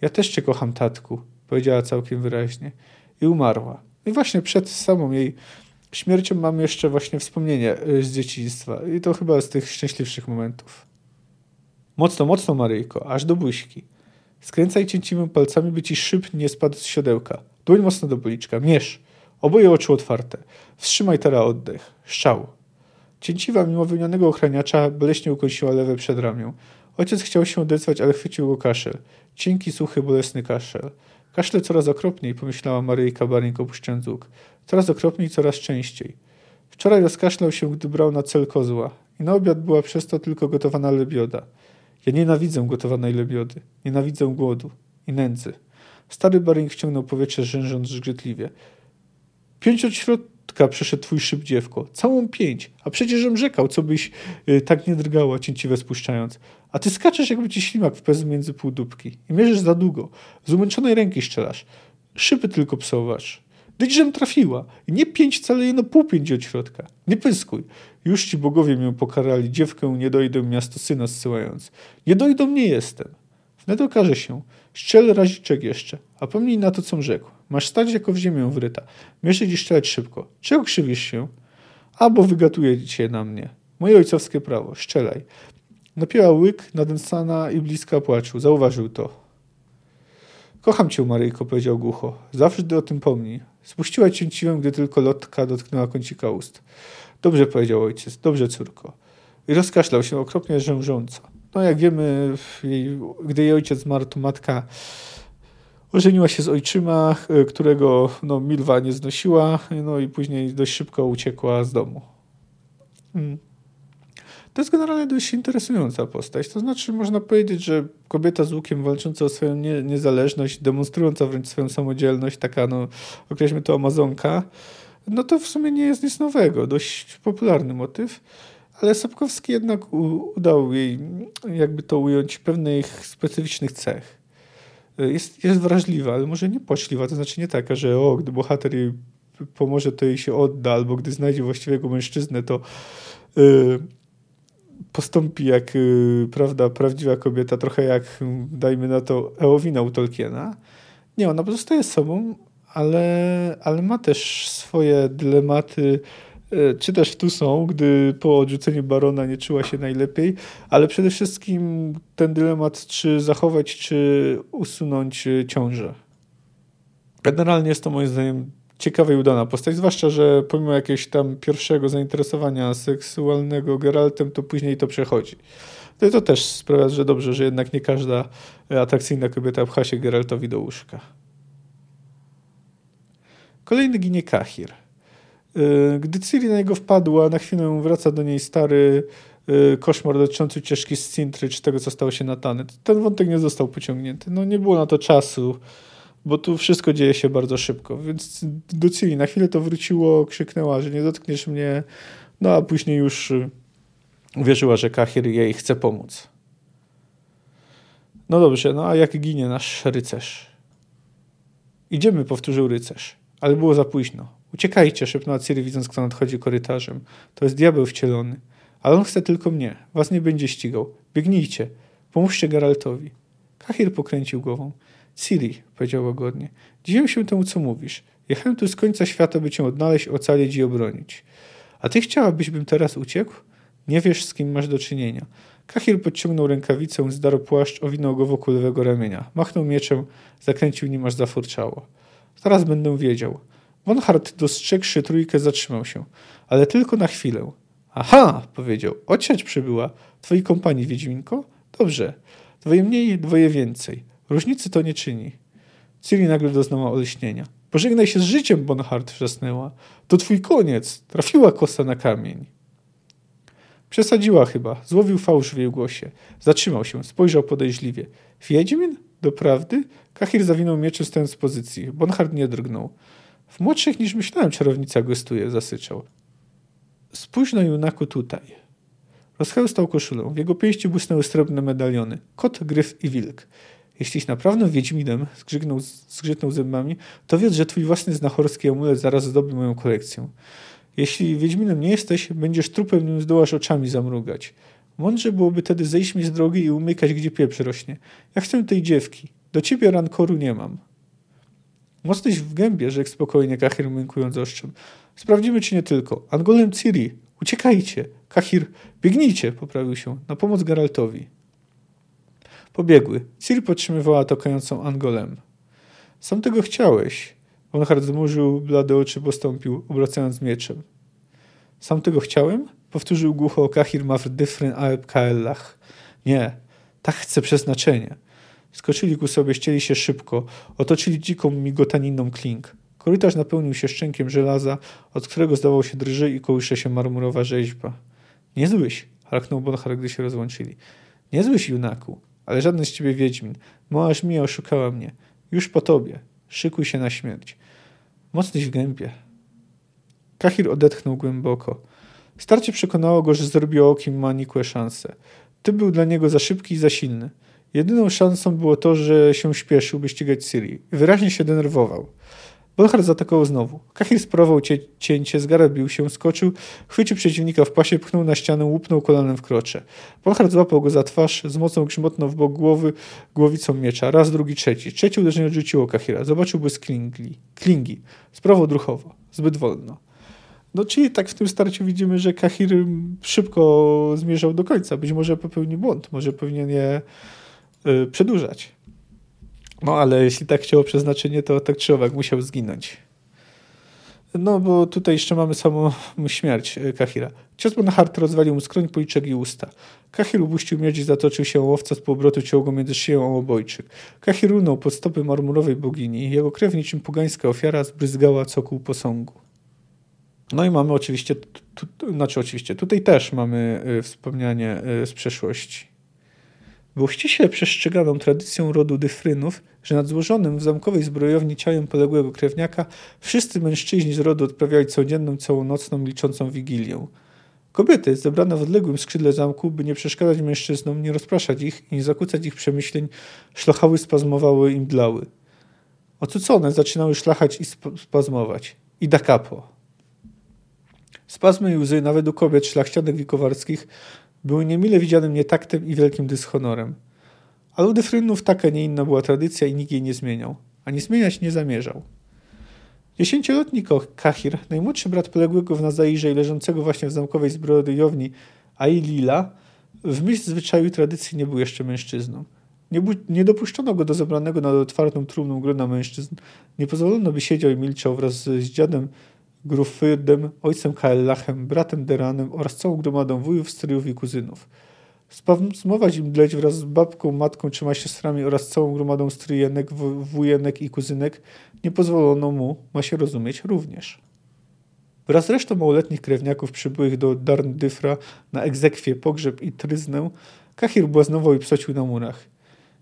B: Ja też cię kocham, tatku, powiedziała całkiem wyraźnie. I umarła. I właśnie przed samą jej śmiercią mam jeszcze właśnie wspomnienie y, z dzieciństwa. I to chyba z tych szczęśliwszych momentów. Mocno, mocno, Maryjko, aż do buźki. Skręcaj cięciwymi palcami, by ci szyb nie spadł z siodełka. Dłoń mocno do policzka. Mierz. Oboje oczu otwarte. Wstrzymaj teraz oddech. Szczał. Cięciwa, mimo wymienionego ochraniacza, boleśnie ukąsiła lewe przedramię. Ojciec chciał się odezwać, ale chwycił go kaszel. Cienki, suchy, bolesny kaszel. Kaszle coraz okropniej, pomyślała Maryjka Baring opuszczając łuk. Coraz okropniej, coraz częściej. Wczoraj rozkaszlał się, gdy brał na cel kozła. I na obiad była przez to tylko gotowana lebioda. Ja nienawidzę gotowanej lebiody. Nienawidzę głodu i nędzy. Stary Baring wciągnął powietrze, rzężąc zgrzytliwie. Pięć od środka przeszedł twój szyb, dziewko. Całą pięć. A przecież rzekał, co byś y, tak nie drgała, cięciwe spuszczając. A ty skaczesz, jakby ci ślimak wpezł między półdubki. I mierzysz za długo. Z umęczonej ręki szczelasz. Szyby tylko psowasz. Dyćżem trafiła. I nie pięć wcale, no pół pięć od środka. Nie pyskuj. Już ci bogowie mnie pokarali. Dziewkę nie dojdę miasto syna zsyłając. Nie dojdą nie jestem. Wnet okaże się. Szczel raziczek jeszcze. A pomnij na to, com rzekł. Masz stać jako w ziemię wryta. Mieszać i szczelać szybko. Czego krzywisz się? Albo wygatuje cię na mnie. Moje ojcowskie prawo. Szczelaj. Napiła łyk, nadęsana i bliska płaczu. Zauważył to. Kocham cię, Maryjko, powiedział głucho. Zawsze o tym pomnij. Spuściła cięciwę, gdy tylko lotka dotknęła kącika ust. Dobrze, powiedział ojciec. Dobrze, córko. I rozkaszlał się okropnie rzężąco. No jak wiemy, gdy jej ojciec zmarł, to matka Ożeniła się z ojczyma, e, którego no, Milwa nie znosiła, no i później dość szybko uciekła z domu. Hmm. To jest generalnie dość interesująca postać. To znaczy, można powiedzieć, że kobieta z łukiem walcząca o swoją nie, niezależność, demonstrująca wręcz swoją samodzielność, taka, no, określmy to Amazonka, no to w sumie nie jest nic nowego. Dość popularny motyw. Ale Sapkowski jednak udał jej, jakby to ująć, pewnych specyficznych cech. Jest, jest wrażliwa, ale może nie poczliwa, to znaczy nie taka, że o, gdy bohater jej pomoże, to jej się odda, albo gdy znajdzie właściwego mężczyznę, to yy, postąpi jak yy, prawda, prawdziwa kobieta, trochę jak, dajmy na to, Eowina u Tolkiena. Nie, ona pozostaje sobą, ale, ale ma też swoje dylematy, E, czy też tu są, gdy po odrzuceniu barona nie czuła się najlepiej, ale przede wszystkim ten dylemat, czy zachować, czy usunąć e, ciążę. Generalnie jest to moim zdaniem ciekawa i udana postać, zwłaszcza, że pomimo jakiegoś tam pierwszego zainteresowania seksualnego Geraltem, to później to przechodzi. No i to też sprawia, że dobrze, że jednak nie każda atrakcyjna kobieta pcha się Geraltowi do łóżka. Kolejny ginie Kahir. Y, gdy Ciri na niego wpadła, na chwilę wraca do niej stary y, koszmar dotyczący ucieczki z Cintry, czy tego, co stało się na Tany. Ten wątek nie został pociągnięty. No nie było na to czasu, bo tu wszystko dzieje się bardzo szybko. Więc do Ciri na chwilę to wróciło, krzyknęła, że nie dotkniesz mnie, no a później już y, uwierzyła, że Kahir jej chce pomóc. No dobrze, no a jak ginie nasz rycerz? Idziemy, powtórzył rycerz, ale było za późno. Uciekajcie, szepnęła Ciri, widząc, kto nadchodzi korytarzem. To jest diabeł wcielony. Ale on chce tylko mnie. Was nie będzie ścigał. Biegnijcie. Pomóżcie Geraltowi. Kahir pokręcił głową. Ciri, powiedział łagodnie, dziwię się temu, co mówisz. Jechałem tu z końca świata, by cię odnaleźć, ocalić i obronić. A ty chciałabyś, bym teraz uciekł? Nie wiesz, z kim masz do czynienia. Kahir podciągnął rękawicę, zdarł płaszcz, owinął go wokół lewego ramienia. Machnął mieczem, zakręcił nim, aż zafurczało. Teraz będę wiedział. Bonhart, dostrzegłszy trójkę, zatrzymał się. Ale tylko na chwilę. Aha, powiedział. Ociać przybyła. Twojej kompanii, Wiedźminko? Dobrze. Dwoje mniej, dwoje więcej. Różnicy to nie czyni. Ciri nagle doznała olśnienia. Pożegnaj się z życiem, Bonhart wrzasnęła. To twój koniec. Trafiła kosa na kamień. Przesadziła chyba. Złowił fałsz w jej głosie. Zatrzymał się. Spojrzał podejrzliwie. Wiedźmin? Doprawdy? Kahir zawinął mieczem stojąc z pozycji. Bonhart nie drgnął. W młodszych niż myślałem czarownica gostuje, zasyczał. Spójrz na Junaku tutaj. Rozchełstał koszulę. W jego pięści błysnęły srebrne medaliony. Kot, gryf i wilk. Jeśliś naprawdę Wiedźminem, zgrzygnął, zgrzytnął zębami, to wiedz, że twój własny znachorski amulet zaraz zdobi moją kolekcję. Jeśli Wiedźminem nie jesteś, będziesz trupem, nim zdołasz oczami zamrugać. Mądrze byłoby tedy zejść mi z drogi i umykać, gdzie pieprz rośnie. Ja chcę tej dziewki. Do ciebie rankoru nie mam. Mocnyś w gębie, rzekł spokojnie Kahir, mękując oszczem. Sprawdzimy, czy nie tylko. Angolem Ciri, uciekajcie. Kahir, biegnijcie, poprawił się, na pomoc Geraltowi. Pobiegły. Ciri podtrzymywała tokającą Angolem. Sam tego chciałeś. Bonhard zmurzył blade oczy, postąpił, obracając mieczem. Sam tego chciałem? Powtórzył głucho Kahir Mafr Dyfryn Aeb Kaellach. Nie, tak chce przeznaczenie. Skoczyli ku sobie, ścieli się szybko, otoczyli dziką migotaniną klink. Korytarz napełnił się szczękiem żelaza, od którego zdawał się drży i kołysze się marmurowa rzeźba. Niezłyś, harknął Bonhar, gdy się rozłączyli. Niezłyś, junaku, ale żaden z ciebie wiedźmin. Mała mi oszukała mnie. Już po tobie. Szykuj się na śmierć. Mocnyś w gębie. Kahir odetchnął głęboko. Starcie przekonało go, że zrobiło okiem ma nikłe szanse. Ty był dla niego za szybki i za silny. Jedyną szansą było to, że się śpieszył, by ścigać Syrii. Wyraźnie się denerwował. Bonhard zaatakował znowu. Kahir sprawował cie cięcie, zgarabił się, skoczył, chwycił przeciwnika w pasie, pchnął na ścianę, łupnął kolanem w krocze. Bonhard złapał go za twarz, z mocą grzmotnął w bok głowy głowicą miecza. Raz, drugi, trzeci. Trzecie uderzenie odrzuciło Kahira. Zobaczył błysk klingli. klingi. Sprawował druchowo. Zbyt wolno. No czyli tak w tym starciu widzimy, że Kahir szybko zmierzał do końca. Być może popełnił błąd. Może powinien je yy, przedłużać. No ale jeśli tak chciało przeznaczenie, to tak czy owak musiał zginąć. No bo tutaj jeszcze mamy samą śmierć e, Kahira. Cios Bonhart rozwalił mu skroń, policzek i usta. Kahir upuścił miecz i zatoczył się łowca z półobrotu ciął go między szyją a obojczyk. Kahir runął pod stopy marmurowej bogini. Jego krew niczym pogańska ofiara zbryzgała cokół posągu. No i mamy oczywiście, tu, tu, znaczy oczywiście, tutaj też mamy y, wspomnianie y, z przeszłości. Było ściśle przestrzeganą tradycją rodu Dyfrynów, że nad złożonym w zamkowej zbrojowni ciałem poległego krewniaka wszyscy mężczyźni z rodu odprawiali codzienną, całonocną, liczącą wigilię. Kobiety, zebrane w odległym skrzydle zamku, by nie przeszkadzać mężczyznom, nie rozpraszać ich i nie zakłócać ich przemyśleń, szlochały, spazmowały i mdlały. Ocucone zaczynały szlachać i spazmować. I da capo. Spazmy i łzy nawet u kobiet szlachcianek i kowarskich były niemile widzianym nietaktem i wielkim dyshonorem. Ale u Dyfrynów taka, nie inna była tradycja i nikt jej nie zmieniał, ani zmieniać nie zamierzał. Dziesięcioletni Kahir, najmłodszy brat poległego w Nazairze i leżącego właśnie w zamkowej zbrojowni Ailila, w myśl zwyczaju i tradycji nie był jeszcze mężczyzną. Nie, nie, dopuszczono go do zebranego nad otwartą trumną grona mężczyzn. Nie pozwolono, by siedział i milczał wraz z dziadem Grufyrdem, ojcem Kaellachem, bratem Deranem oraz całą gromadą wujów, stryjów i kuzynów. Spazmować im dleć wraz z babką, matką, trzema siostrami oraz całą gromadą stryjenek, wujenek i kuzynek nie pozwolono mu, ma się rozumieć, również. Wraz z resztą małoletnich krewniaków przybyłych do Darndyfra na egzekwie, pogrzeb i tryznę, Kahir błaznował i psocił na murach.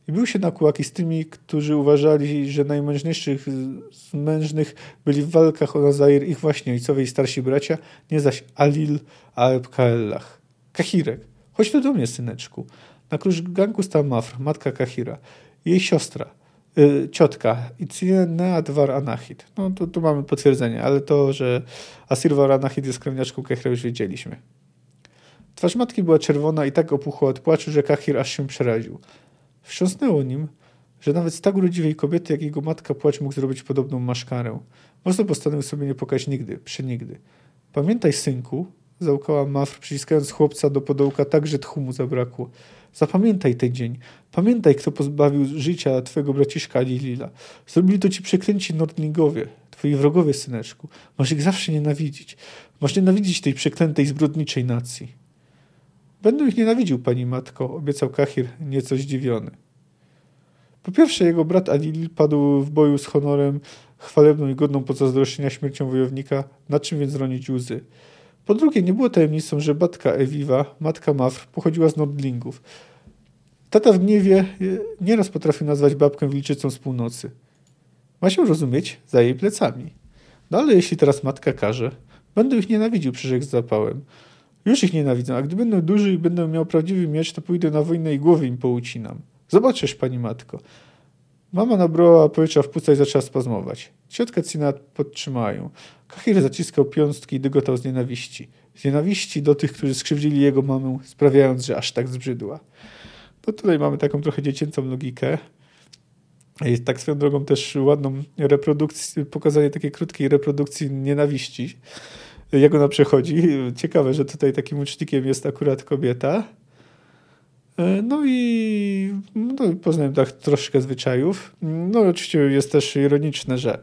B: I bił się na kułaki z tymi, którzy uważali, że najmężniejszych z mężnych byli w walkach o Nazair ich właśnie ojcowie i starsi bracia, nie zaś Alil, Aeb Kaellach. Kahirek, chodź tu do mnie, syneczku. Na krużganku stał Mafr, matka Kahira, jej siostra, y, ciotka Neadwar Anahit. No tu, tu mamy potwierdzenie, ale to, że Asirwar Anahit jest krewniaczką Kahira już wiedzieliśmy. Twarz matki była czerwona i tak opuchła od płaczu, że Kahir aż się przeraził.
A: Wstrząsnęło nim, że nawet z tak urodziwej kobiety jak jego matka płacz mógł zrobić podobną maszkarę. Mocno postanowił sobie nie pokać nigdy, przenigdy. Pamiętaj, synku, załkała Mafr, przyciskając chłopca do podołka tak, że tchu mu zabrakło. Zapamiętaj ten dzień. Pamiętaj, kto pozbawił życia twojego braciszka Lilila. Zrobili to ci przeklęci Nordlingowie, twoi wrogowie, syneczku. Masz ich zawsze nienawidzić. Masz nienawidzić tej przeklętej, zbrodniczej nacji. Będę ich nienawidził, pani matko, obiecał Kahir, nieco zdziwiony. Po pierwsze, jego brat Alil padł w boju z honorem, chwalebną i godną pozazdroszczenia śmiercią wojownika, na czym więc ronić łzy. Po drugie, nie było tajemnicą, że babka Ewiwa, matka Mafr, pochodziła z Nordlingów. Tata w gniewie e, nieraz potrafił nazwać babkę wilczycą z północy. Ma się rozumieć za jej plecami. No ale jeśli teraz matka każe, będę ich nienawidził, przyrzekł z zapałem. Już ich nienawidzę, a gdy będę duży i będę miał prawdziwy miecz, to pójdę na wojnę i głowy im poucinam. Zobaczysz, pani matko. Mama nabrała powietrza w płuca i zaczęła spazmować. Ciotka Cina podtrzymała ją. Zaciskał piąstki i dygotał z nienawiści. Z nienawiści do tych, którzy skrzywdzili jego mamę, sprawiając, że aż tak zbrzydła. No tutaj mamy taką trochę dziecięcą logikę. Jest tak swoją drogą też ładną reprodukcję, pokazanie takiej krótkiej reprodukcji nienawiści, jak ona przechodzi. Ciekawe, że tutaj takim ucznikiem jest akurat kobieta. E, no i no, poznałem tak troszkę zwyczajów. No oczywiście jest też ironiczne, że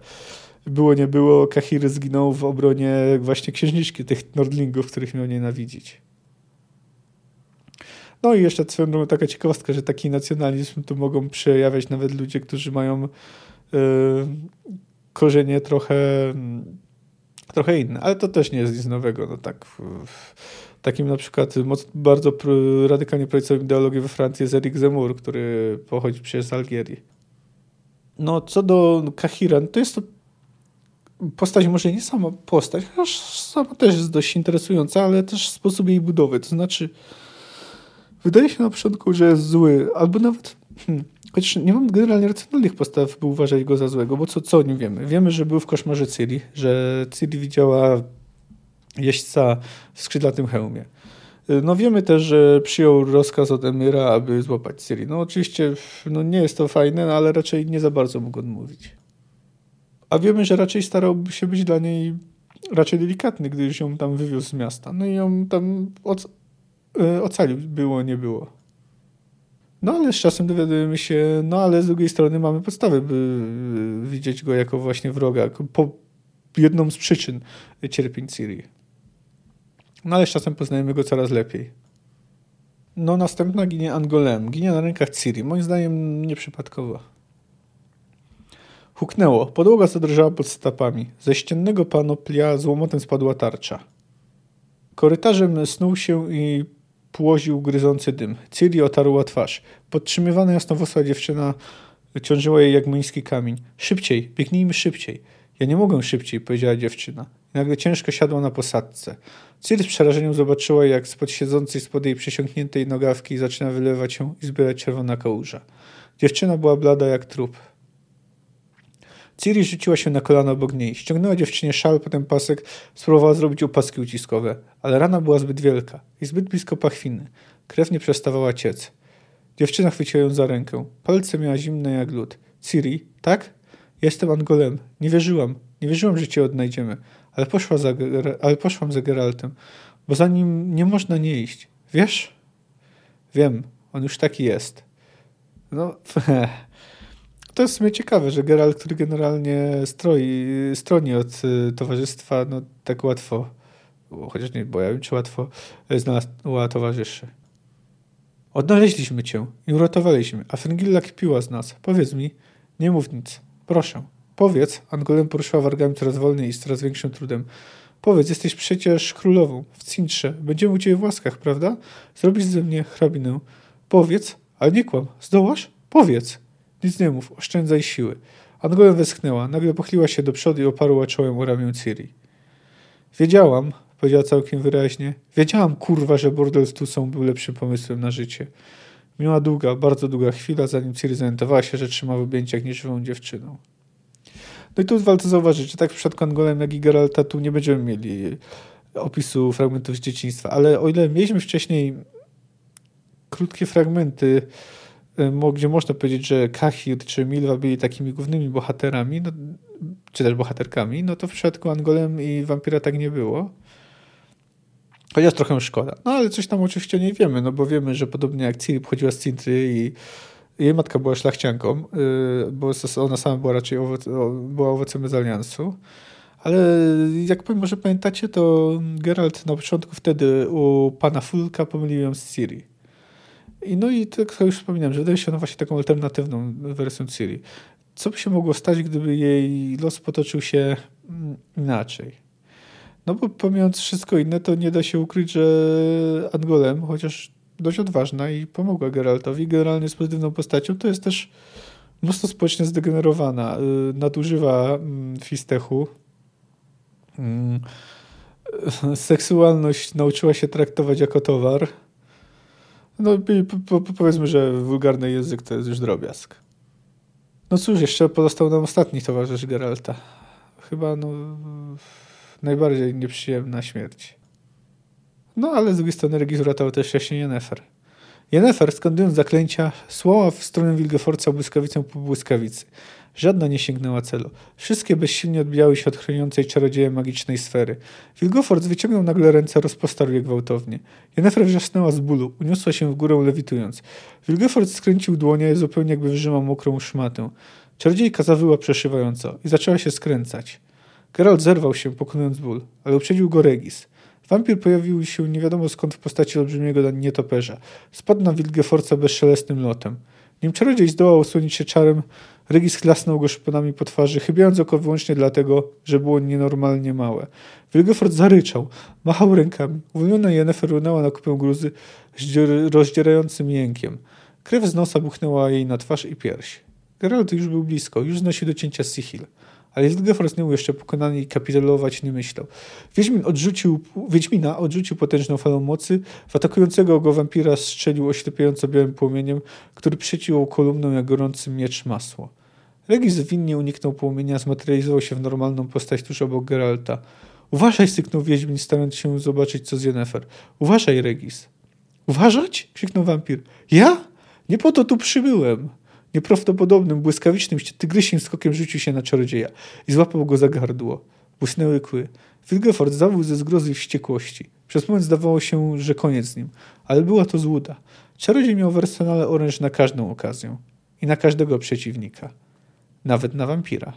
A: było nie było, Kahir zginął w obronie właśnie księżniczki tych Nordlingów, których miał nienawidzić. No i jeszcze swoją taka ciekawostka, że taki nacjonalizm to mogą przejawiać nawet ludzie, którzy mają y, korzenie trochę, trochę inne, ale to też nie jest nic nowego. No tak, takim na przykład moc, bardzo radykalnie prawicowym ideologii we Francji jest Eric Zemmour, który pochodzi przecież z Algierii. No co do Kahira, no to jest to postać może nie sama postać, chociaż sama też jest dość interesująca, ale też sposób jej budowy. To znaczy, wydaje się na początku, że jest zły, albo nawet. Hmm, chociaż nie mam generalnie racjonalnych postaw, by uważać go za złego, bo co, co o nim wiemy? Wiemy, że był w koszmarze Ciri, że Ciri widziała jeźdźca w skrzydlatym hełmie. No wiemy też, że przyjął rozkaz od Emira, aby złapać Ciri. No oczywiście no nie jest to fajne, no, ale raczej nie za bardzo mógł odmówić. A wiemy, że raczej starałby się być dla niej raczej delikatny, gdyż ją tam wywiózł z miasta. No i ją tam oc e, ocalił, było, nie było. No ale z czasem dowiadujemy się, no ale z drugiej strony mamy podstawy, by widzieć go jako właśnie wroga, po jedną z przyczyn cierpień Ciri. No ale z czasem poznajemy go coraz lepiej. No następna ginie Angolem, ginie na rękach Ciri, moim zdaniem nieprzypadkowo. Huknęło. Podłoga zadrżała pod stopami. Ze ściennego panoplia z łomotem spadła tarcza. Korytarzem snuł się i płoził gryzący dym. Ciri otarła twarz. Podtrzymywana jasnowłosła dziewczyna ciążyła jej jak młyński kamień. Szybciej, biegnijmy szybciej. Ja nie mogę szybciej, powiedziała dziewczyna. Nagle ciężko siadła na posadce. Ciri z przerażeniem zobaczyła, jak spod siedzącej spod jej przesiąkniętej nogawki zaczyna wylewać się i zbierać czerwona kałuża. Dziewczyna była blada jak trup. Ciri rzuciła się na kolana obok niej. Ściągnęła dziewczynie szal, potem pasek, spróbowała zrobić opaski uciskowe, ale rana była zbyt wielka i zbyt blisko pachwiny. Krew nie przestawała ciec. Dziewczyna chwyciła ją za rękę. Palce miała zimne jak lód. Ciri, tak? Jestem Angolem. Nie wierzyłam. Nie wierzyłam, że cię odnajdziemy. Ale, poszła za, ale poszłam za Geraltem, bo za nim nie można nie iść. Wiesz? Wiem. On już taki jest. No, (laughs) to jest w sumie ciekawe, że Geralt, który generalnie stroi, stroni od y, towarzystwa, no tak łatwo, chociaż nie boję, czy łatwo znalazła towarzyszy. Odnaleźliśmy cię i uratowaliśmy, a Fringilla kipiła z nas. Powiedz mi, nie mów nic. Proszę, powiedz, Angolem poruszyła wargami coraz wolniej i z coraz większym trudem. Powiedz, jesteś przecież królową w Cintrze. Będziemy u ciebie w łaskach, prawda? Zrobisz ze mnie hrabinę. Powiedz, ale nie kłam. Zdołasz? Powiedz. Nic nie mów, oszczędzaj siły. Angolem westchnęła, nagle pochyliła się do przodu i oparła czołem o ramię Ciri. Wiedziałam, powiedziała całkiem wyraźnie, wiedziałam, kurwa, że bordel z Tusą był lepszym pomysłem na życie. Miała długa, bardzo długa chwila, zanim Ciri zorientowała się, że trzyma w objęciach nieżywą dziewczyną. No i tu warto zauważyć, że tak w przypadku Angolem, jak i Geralta tu nie będziemy mieli opisu fragmentów z dzieciństwa, ale o ile mieliśmy wcześniej krótkie fragmenty
B: gdzie można powiedzieć, że Kahir czy Milwa byli takimi głównymi bohaterami, no, czy też bohaterkami, no to w przypadku Angolem i Wampira tak nie było. Chociaż trochę szkoda. No ale coś tam oczywiście nie wiemy, no bo wiemy, że podobnie jak Ciri pochodziła z Cintry i jej matka była szlachcianką, y, bo ona sama była raczej owoc, była owocem mezaliansu. Ale jak może pamiętacie, to Geralt na początku wtedy u pana Fulka pomylił ją z Ciri. I no i tak już wspominałem, że wydaje się ona właśnie taką alternatywną wersją Ciri. Co by się mogło stać, gdyby jej los potoczył się mm, inaczej? No bo pomijając wszystko inne, to nie da się ukryć, że Angolem, chociaż dość odważna i pomogła Geraltowi, generalnie z pozytywną postacią, to jest też mocno społecznie zdegenerowana. Y, nadużywa mm, fistechu. Mm, (laughs) seksualność nauczyła się traktować jako towar. No po, po, powiedzmy, że wulgarny język to jest już drobiazg. No cóż, jeszcze pozostał nam ostatni towarzysz Geralta. Chyba no, najbardziej nieprzyjemna śmierć. No ale z drugiej strony Regis uratował też wcześniej Yennefer. Yennefer, skandując zaklęcia, słała w stronę Wilgeforca błyskawicą po błyskawicy. Żadna nie sięgnęła celu. Wszystkie bezsilnie odbijały się od chroniącej czarodzieje magicznej sfery. Wilgefort wyciągnął nagle ręce, rozpostarł je gwałtownie. Yennefer wrzasnęła z bólu, uniosła się w górę lewitując. Wilgefort skręcił dłonie, zupełnie jakby wyrzymał mokrą szmatę. Czarodziejka zawyła przeszywająco i zaczęła się skręcać. Geralt zerwał się, pokonując ból, ale uprzedził go Regis. Wampir pojawił się nie wiadomo skąd w postaci olbrzymiego nietoperza. Spadł na Wilgeforca bezszelestnym lotem. Nim czarodziej zdołał osłonić się czarem, Regis chlasnął go szponami po twarzy, chybiąc oko wyłącznie dlatego, że było nienormalnie małe. Wilgefort zaryczał, machał rękami. Uwolniona Yennefer runęła na kupę gruzy rozdzierającym jękiem. Krew z nosa buchnęła jej na twarz i pierś. Geralt już był blisko, już znosił do cięcia Sihil ale Wilgefortz nie był jeszcze pokonany i kapitulować nie myślał. Wiedźmin odrzucił, Wiedźmina odrzucił potężną falą mocy, w atakującego go wampira strzelił oślepiająco białym płomieniem, który przyciął kolumną jak gorący miecz masło. Regis winnie uniknął płomienia, zmaterializował się w normalną postać tuż obok Geralta. Uważaj, syknął Wiedźmin, starając się zobaczyć, co z Yennefer. Uważaj, Regis. Uważać? krzyknął wampir. Ja? Nie po to tu przybyłem. Nieprawdopodobnym, błyskawicznym, tygrysiem skokiem rzucił się na czarodzieja i złapał go za gardło. Błysnęły kły. Wilgefort zawył ze zgrozy i wściekłości. Przez moment zdawało się, że koniec z nim, ale była to złuda. Czarodziej miał w arsenale oręż na każdą okazję i na każdego przeciwnika. Nawet na wampira.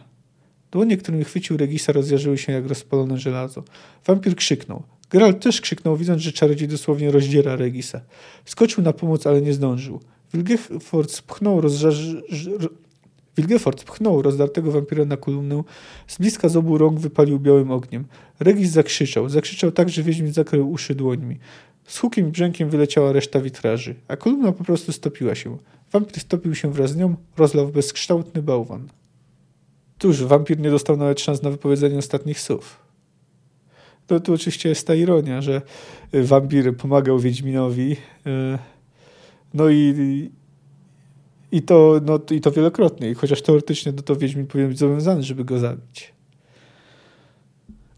B: Dłonie, którymi chwycił Regisa, rozjarzyły się jak rozpalone żelazo. Wampir krzyknął. Geralt też krzyknął, widząc, że czarodziej dosłownie rozdziera Regisa. Skoczył na pomoc, ale nie zdążył. Wilgefort spchnął, Wilgefort pchnął rozdartego wampira na kolumnę. Z bliska z obu rąk wypalił białym ogniem. Regis zakrzyczał. Zakrzyczał tak, że Wiedźmin zakrył uszy dłońmi. Z hukiem i brzękiem wyleciała reszta witraży, a kolumna po prostu stopiła się. Wampir stopił się wraz z nią, rozlał bezkształtny bałwan. Tuż wampir nie dostał nawet szans na wypowiedzenie ostatnich słów. To tu oczywiście jest ta ironia, że wampir pomagał Wiedźminowi, yy, no i, i, to, no, i to wielokrotnie. chociaż teoretycznie no to Wiedźmin powinien być zobowiązany, żeby go zabić.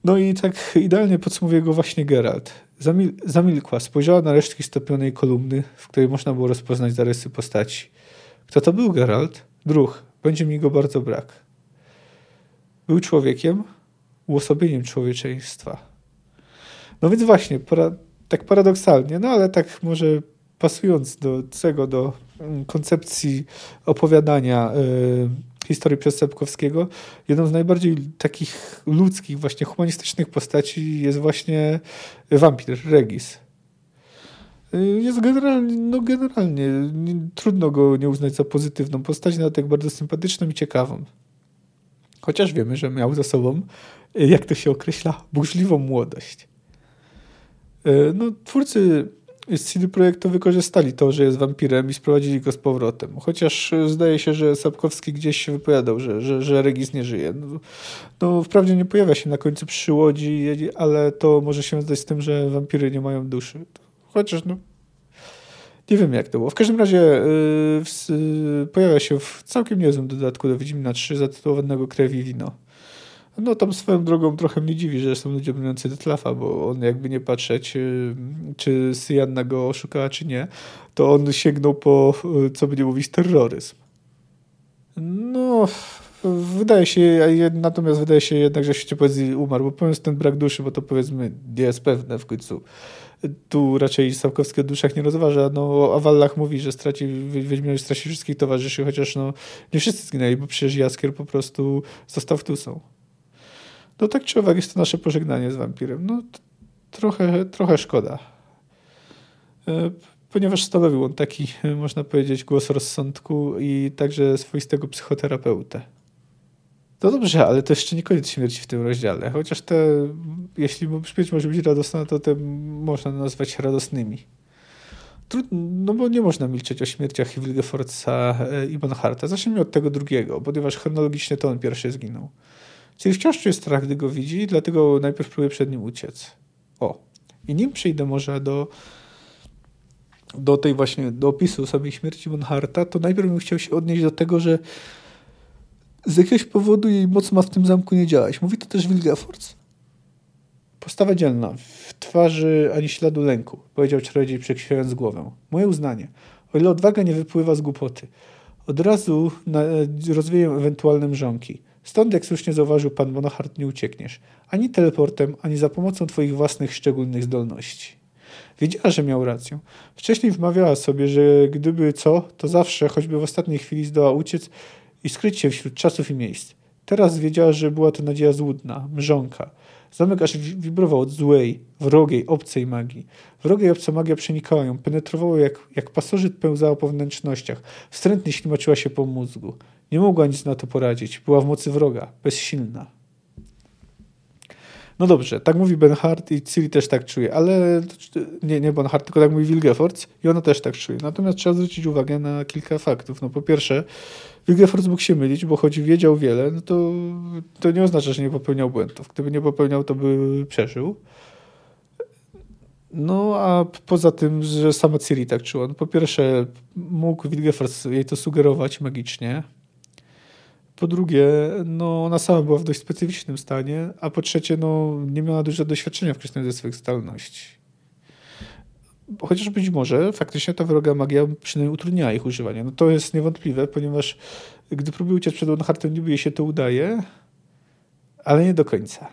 B: No i tak idealnie podsumowuje go właśnie Geralt. Zamil zamilkła, spojrzała na resztki stopionej kolumny, w której można było rozpoznać zarysy postaci. Kto to był Geralt? Druh. Będzie mi go bardzo brak. Był człowiekiem, uosobieniem człowieczeństwa. No więc właśnie, para tak paradoksalnie, no ale tak może pasując do tego, do mm, koncepcji opowiadania y, historii przez Sepkowskiego, jedną z najbardziej takich ludzkich, właśnie humanistycznych postaci jest właśnie wampir, Regis. Y, jest generalnie, no generalnie nie, trudno go nie uznać za pozytywną postać, nawet jak bardzo sympatyczną i ciekawą. Chociaż wiemy, że miał za sobą, y, jak to się określa, burzliwą młodość. No, twórcy z CD Projektu wykorzystali to, że jest wampirem i sprowadzili go z powrotem. Chociaż e, zdaje się, że Sapkowski gdzieś się wypowiadał, że, że, że Regis nie żyje. No, no, wprawdzie nie pojawia się na końcu przy łodzi, ale to może się zdać z tym, że wampiry nie mają duszy. Chociaż no, nie wiem jak to było. W każdym razie yy, yy, pojawia się w całkiem niezłym dodatku do Wiedźmina 3 zatytułowanego Krew i Wino. No tam swoją drogą trochę mnie dziwi, że są ludzie broniący Detlafa, bo on jakby nie patrzeć, y, czy Syjanna go oszukała, czy nie, to on sięgnął po, y, co by nie mówić, terroryzm. No, wydaje się, natomiast wydaje się jednak, że świecie poezji umarł, bo pomysł ten brak duszy, bo to powiedzmy nie jest pewne w końcu. Tu raczej Sapkowski o duszach nie rozważa. No, a Wallach mówi, że straci, Wiedźminowi straci wszystkich towarzyszy, chociaż no, nie wszyscy zginęli, bo przecież Jaskier po prostu został Tusą. No tak czy owak jest to nasze pożegnanie z wampirem. No trochę, trochę szkoda. E, ponieważ stanowił on taki, można powiedzieć, głos rozsądku i także swoistego psychoterapeutę. No dobrze, ale to jeszcze nie koniec śmierci w tym rozdziale. Chociaż te, jeśli śmierć może być radosna, to te można nazwać radosnymi. No bo nie można milczeć o śmierciach Wilgefortza e, i Bonharta. Zacznijmy od tego drugiego, ponieważ chronologicznie to on pierwszy zginął. Czyli wciąż czuje strach, gdy go widzi, dlatego najpierw próbuje przed nim uciec. O. I nim przejdę może do, do tej właśnie, do opisu samej śmierci Bonharta, to najpierw bym chciał się odnieść do tego, że z jakiegoś powodu jej moc ma w tym zamku nie działać. Mówi to też Wilgefortz. Postawa dzielna. W twarzy ani śladu lęku, powiedział czarodziej przekrwiając głowę. Moje uznanie. O ile odwaga nie wypływa z głupoty. Od razu na, rozwieję ewentualne mrzonki. Stąd, jak słusznie zauważył pan Bonachart, nie uciekniesz. Ani teleportem, ani za pomocą twoich własnych szczególnych zdolności. Wiedziała, że miał rację. Wcześniej wmawiała sobie, że gdyby co, to zawsze, choćby w ostatniej chwili zdoła uciec i skryć się wśród czasów i miejsc. Teraz wiedziała, że była to nadzieja złudna, mrzonka. Zamek aż wibrował od złej, wrogiej, obcej magii. Wroga i obca magia przenikała ją, penetrowała jak, jak pasożyt pełzała po wnętrznościach. Wstrętnie ślimaczyła się po mózgu. Nie mogła nic na to poradzić. Była w mocy wroga, bezsilna. No dobrze, tak mówi Benhart i Ciri też tak czuje, ale nie, nie Benhart, tylko tak mówi Wilgefortz i ona też tak czuje. Natomiast trzeba zwrócić uwagę na kilka faktów. No po pierwsze, Wilgefortz mógł się mylić, bo choć wiedział wiele, no to, to nie oznacza, że nie popełniał błędów. Gdyby nie popełniał, to by przeżył. No a poza tym, że sama Ciri tak czuła. No, po pierwsze, mógł Wilgefortz jej to sugerować magicznie, po drugie, no, ona sama była w dość specyficznym stanie, a po trzecie, no, nie miała dużo doświadczenia w korzystaniu ze swoich zdolności. Chociaż być może faktycznie ta wroga magia przynajmniej utrudniała ich używanie. No to jest niewątpliwe, ponieważ gdy próbuje uciec przed Onhartem, niby jej się to udaje, ale nie do końca.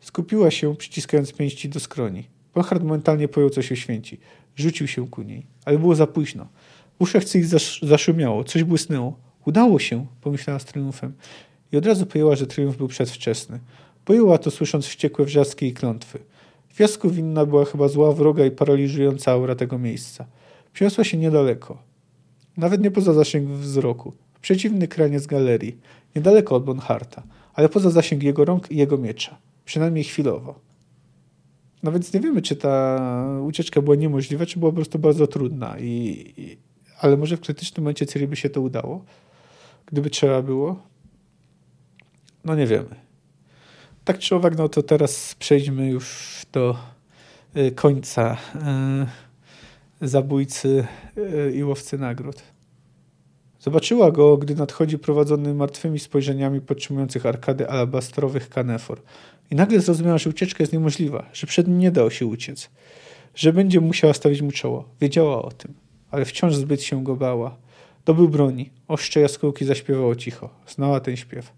B: Skupiła się, przyciskając pięści do skroni. Bonhart momentalnie pojął, co się święci. Rzucił się ku niej, ale było za późno. W uszach coś zaszumiało, coś błysnęło. Udało się, pomyślała z triumfem. I od razu pojęła, że triumf był przedwczesny. Pojęła to słysząc wściekłe wrzaski i klątwy. W piasku winna była chyba zła wroga i paraliżująca aura tego miejsca. Przyniosła się niedaleko. Nawet nie poza zasięg wzroku. W przeciwny kraniec galerii. Niedaleko od Bonharta. Ale poza zasięg jego rąk i jego miecza. Przynajmniej chwilowo. No więc nie wiemy, czy ta ucieczka była niemożliwa, czy była po prostu bardzo trudna. I, i ale może w krytycznym momencie Ciri by się to udało gdyby trzeba było? No nie wiemy. Tak czy owak, no to teraz przejdźmy już do y, końca y, zabójcy y, i łowcy nagród. Zobaczyła go, gdy nadchodzi prowadzony martwymi spojrzeniami podtrzymujących arkady alabastrowych kanefor. I nagle zrozumiała, że ucieczka jest niemożliwa, że przed nim nie dało się uciec, że będzie musiała stawić mu czoło. Wiedziała o tym, ale wciąż zbyt się go bała. Dobył broni. Oszcze jaskółki zaśpiewało cicho. Znała ten śpiew.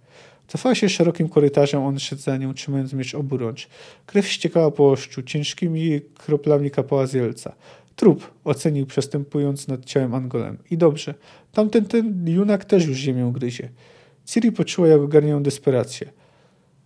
B: Cofała się szerokim korytarzem, on szedł za nią, trzymając miecz oburącz. Krew ściekała po oszczu, ciężkimi kroplami kapała z jelca. Trup, ocenił przestępując nad ciałem Angolem. I dobrze. Tamten ten junak też już ziemię gryzie. Ciri poczuła, jak ogarniają desperację.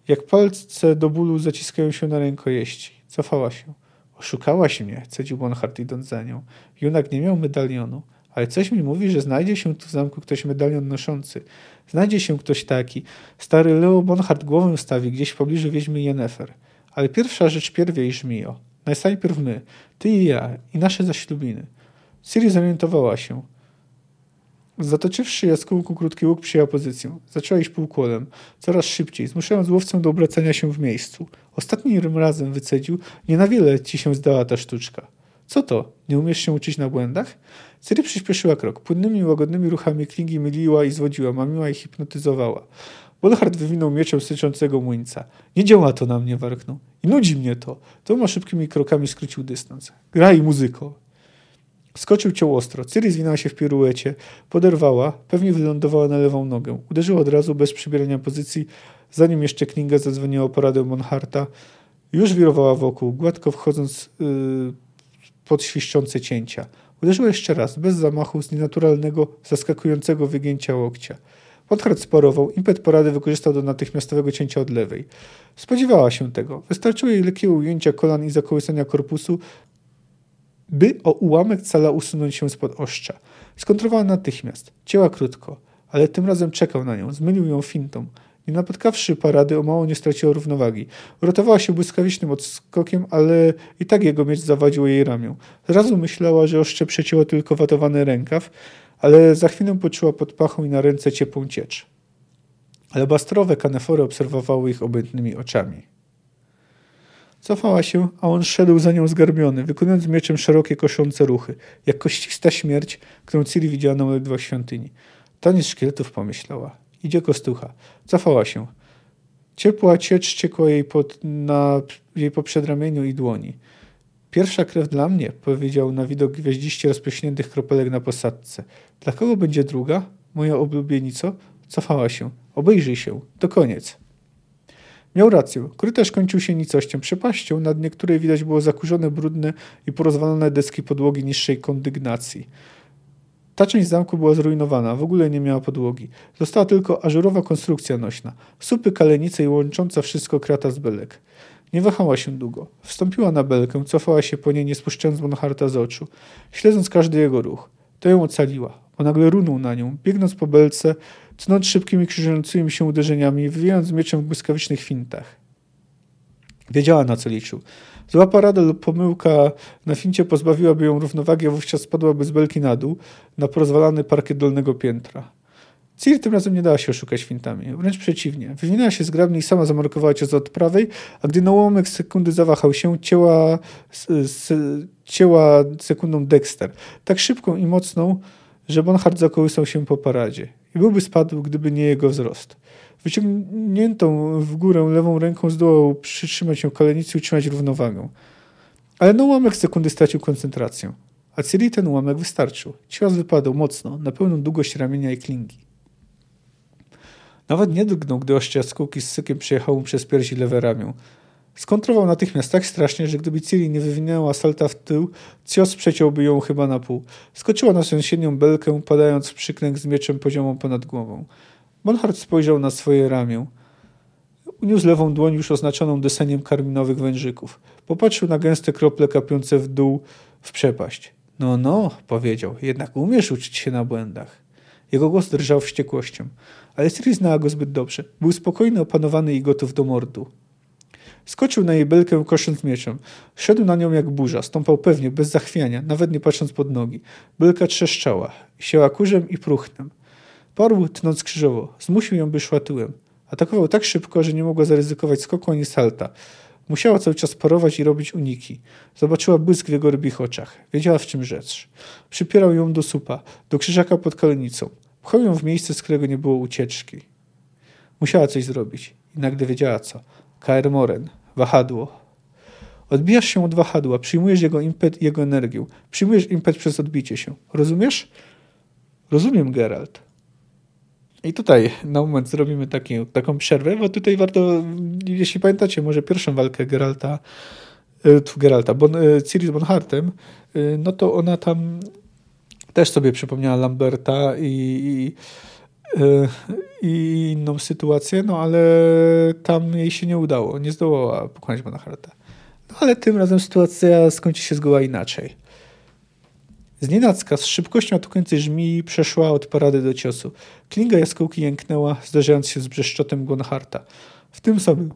B: Jak palce do bólu zaciskają się na rękojeści. Cofała się. Oszukałaś mnie, cedził Bonhart idąc za nią. Junak nie miał medalionu ale coś mi mówi, że znajdzie się tu w zamku ktoś medalion noszący. Znajdzie się ktoś taki. Stary Leo Bonhart głowę stawi gdzieś w pobliżu wieźmy Jennefer. Ale pierwsza rzecz pierwiej żmijo. Najpierw my, ty i ja, i nasze zaślubiny. Siri zorientowała się. Zatoczywszy jaskółku krótki łuk przyjęła pozycję. Zaczęła iść półkolem, coraz szybciej, zmuszając łowcę do obracania się w miejscu. Ostatnim razem wycedził, nie na wiele ci się zdała ta sztuczka. Co to? Nie umiesz się uczyć na błędach? Ciri przyspieszyła krok. Płynnymi, łagodnymi ruchami klingi myliła i zwodziła, mamiła i hipnotyzowała. Bonhart wywinął mieczem syczącego młyńca. Nie działa to na mnie, warknął. I nudzi mnie to. Toma szybkimi krokami skrócił dystans. Graj muzyko. Skoczył ciął ostro. Ciri zwinęła się w piruecie, poderwała, pewnie wylądowała na lewą nogę. Uderzyła od razu, bez przybierania pozycji, zanim jeszcze Klinga zadzwoniła o poradę Monharta. Już wirowała wokół, gładko wchodząc yy, pod świszczące cięcia. Uderzyła jeszcze raz, bez zamachu, z nienaturalnego, zaskakującego wygięcia łokcia. Monhart sparował, impet porady wykorzystał do natychmiastowego cięcia od lewej. Spodziewała się tego. Wystarczyło jej lekkiego ujęcia kolan i zakołysania korpusu, by o ułamek cala usunąć się spod oszcza. Skontrowała natychmiast. Cięła krótko, ale tym razem czekał na nią. Zmylił ją fintą. Nie napotkawszy parady, o mało nie straciła równowagi. Uratowała się błyskawicznym odskokiem, ale i tak jego miecz zawadził jej ramię. Zrazu myślała, że oszcze przecięło tylko watowany rękaw, ale za chwilę poczuła pod pachą i na ręce ciepłą ciecz. Alabastrowe kanefory obserwowały ich obojętnymi oczami. Cofała się, a on szedł za nią zgarbiony, wykonując mieczem szerokie, koszące ruchy, jak koścista śmierć, którą Ciri widziała na ledwo świątyni. Taniec szkieletów pomyślała. Idzie kostucha. Cofała się. Ciepła ciecz ciekła jej, pod, na, jej po przedramieniu i dłoni. Pierwsza krew dla mnie, powiedział na widok gwiaździście rozprośniętych kropelek na posadce. Dla kogo będzie druga? Moja oblubienico? Cofała się. Obejrzyj się. To koniec. Miał rację. Korytarz kończył się nicością, przepaścią, nad niektórej widać było zakurzone, brudne i porozwalone deski podłogi niższej kondygnacji. Ta część zamku była zrujnowana, w ogóle nie miała podłogi. Została tylko ażurowa konstrukcja nośna, supy, kalenice i łącząca wszystko krata z belek. Nie wahała się długo. Wstąpiła na belkę, cofała się po niej, nie spuszczając Bonharta z oczu, śledząc każdy jego ruch. To ją ocaliła, bo nagle runął na nią, biegnąc po belce, tnąc szybkimi, krzyżującymi się uderzeniami, wywijając mieczem w błyskawicznych fintach. Wiedziała, na co liczył. Zła parada lub pomyłka na fincie pozbawiłaby ją równowagi, a wówczas spadłaby z belki na dół, na porozwalany parkiet dolnego piętra. Ciri tym razem nie dała się oszukać fintami. Wręcz przeciwnie. Wywinęła się zgrabnie i sama zamarkowała cios od prawej, a gdy na ułamek sekundy zawahał się, cięła, cięła sekundą Dexter. Tak szybką i mocną, że Bonhart zakołysał się po paradzie. I byłby spadł, gdyby nie jego wzrost. Wyciągniętą w górę lewą ręką zdołał przytrzymać się kolenicy i utrzymać równowagę. Ale na ułamek sekundy stracił koncentrację. A Ciri ten ułamek wystarczył. Cios wypadał mocno, na pełną długość ramienia i klingi. Nawet nie drgnął, gdy ostrze jaskółki z sykiem przejechał mu przez piersi lewe ramię. Skontrował natychmiast tak strasznie, że gdyby Ciri nie wywinęła salta w tył, cios przeciąłby ją chyba na pół. Skoczyła na sąsiednią belkę, padając w przyklęk z mieczem poziomą ponad głową. Bonhart spojrzał na swoje ramię. Uniósł lewą dłoń już oznaczoną deseniem karminowych wężyków. Popatrzył na gęste krople kapiące w dół w przepaść. No, no, powiedział, jednak umiesz uczyć się na błędach. Jego głos drżał wściekłością, ale Ciri znała go zbyt dobrze. Był spokojny, opanowany i gotów do mordu. Skoczył na jej belkę, kosząc mieczem. Szedł na nią jak burza, stąpał pewnie, bez zachwiania, nawet nie patrząc pod nogi. Belka trzeszczała, siała kurzem i próchnem. Parł, tnąc krzyżowo. Zmusił ją, by szła tyłem. Atakował tak szybko, że nie mogła zaryzykować skoku ani salta. Musiała cały czas parować i robić uniki. Zobaczyła błysk w jego rybich oczach. Wiedziała, w czym rzecz. Przypierał ją do supa, do krzyżaka pod kalenicą. Pchał ją w miejsce, z którego nie było ucieczki. Musiała coś zrobić. I nagle wiedziała co. Kaer Moren. Wahadło. Odbijasz się od wahadła, przyjmujesz jego impet i jego energię. Przyjmujesz impet przez odbicie się. Rozumiesz? Rozumiem, Geralt. I tutaj na moment zrobimy taki, taką przerwę, bo tutaj warto, jeśli pamiętacie, może pierwszą walkę Geralta, e, tu Geralta, bon, Ciri z Bonhartem, e, no to ona tam też sobie przypomniała Lamberta i, i, i inną sytuację, no ale tam jej się nie udało, nie zdołała pokonać Bonharta. No ale tym razem sytuacja skończy się zgoła inaczej. Znienacka z szybkością atakującej żmii przeszła od parady do ciosu. Klinga jaskółki jęknęła, zderzając się z brzeszczotem Gonharta. W tym samym,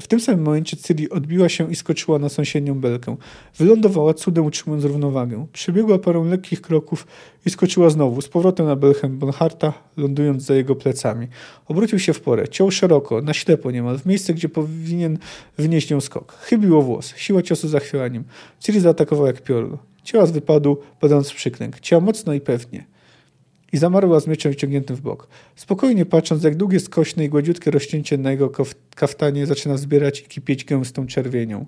B: w tym samym momencie Ciri odbiła się i skoczyła na sąsiednią belkę. Wylądowała cudem utrzymując równowagę. Przebiegła parę lekkich kroków i skoczyła znowu, z powrotem na belkę Bonharta, lądując za jego plecami. Obrócił się w porę, ciął szeroko, na ślepo niemal, w miejsce, gdzie powinien wynieść nią skok. Chybiło włos, siła ciosu zachwianiem. Ciri zaatakowała jak piorun. Ciała z wypadu, padając w przyklęk. Ciała mocno i pewnie. i zamarła z mieczem wciągniętym w bok. Spokojnie patrząc, jak długie, skośne i gładziutkie rozcięcie na jego kaftanie zaczyna zbierać i kipieć gęstą czerwienią.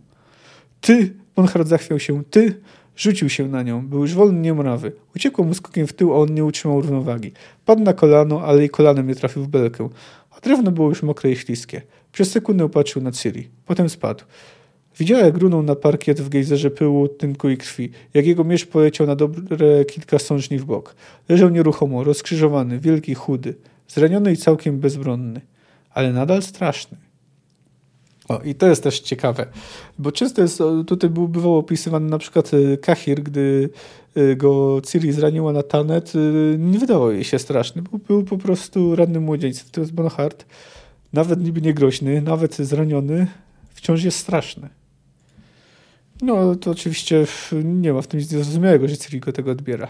B: Ty! Bonhard zachwiał się. Ty! Rzucił się na nią. Był już wolny niemrawy. Uciekło mu skokiem w tył, a on nie utrzymał równowagi. Padł na kolano, ale jej kolanem nie trafił w belkę. A drewno było już mokre i śliskie. Przez sekundę patrzył na Ciri. Potem spadł. Widziała, jak runął na parkiet w gejzerze pyłu, tynku i krwi, jak jego miecz poleciał na dobre kilka sążni w bok. Leżał nieruchomo, rozkrzyżowany, wielki, chudy, zraniony i całkiem bezbronny, ale nadal straszny. O, i to jest też ciekawe, bo często jest, tutaj był, bywał opisywany na przykład e, Kahir, gdy e, go Ciri zraniła na tanet, e, nie wydawał jej się straszny, był, był po prostu rannym młodzieńcem. To jest Bonhart, nawet niby niegroźny, nawet zraniony, wciąż jest straszny. No to oczywiście nie ma w tym nic niezrozumiałego, że Ciri go tego odbiera.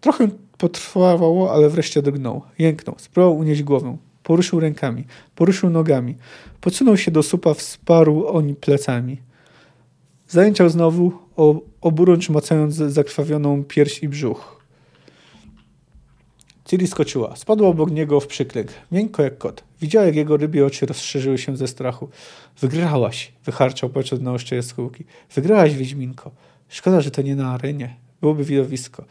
B: Trochę potrwało, ale wreszcie drgnął. Jęknął, spróbował unieść głowę. Poruszył rękami, poruszył nogami. Podsunął się do supa, wsparł oni plecami. Zajęciał znowu, oburącz macając zakrwawioną pierś i brzuch. Ciri skoczyła. Spadła obok niego w przyklęk, miękko jak kot. Widziała, jak jego rybie oczy rozszerzyły się ze strachu. Wygrałaś, wycharczał patrząc na oszcze jaskółki. Wygrałaś, Wiedźminko. Szkoda, że to nie na arenie. Byłoby widowisko.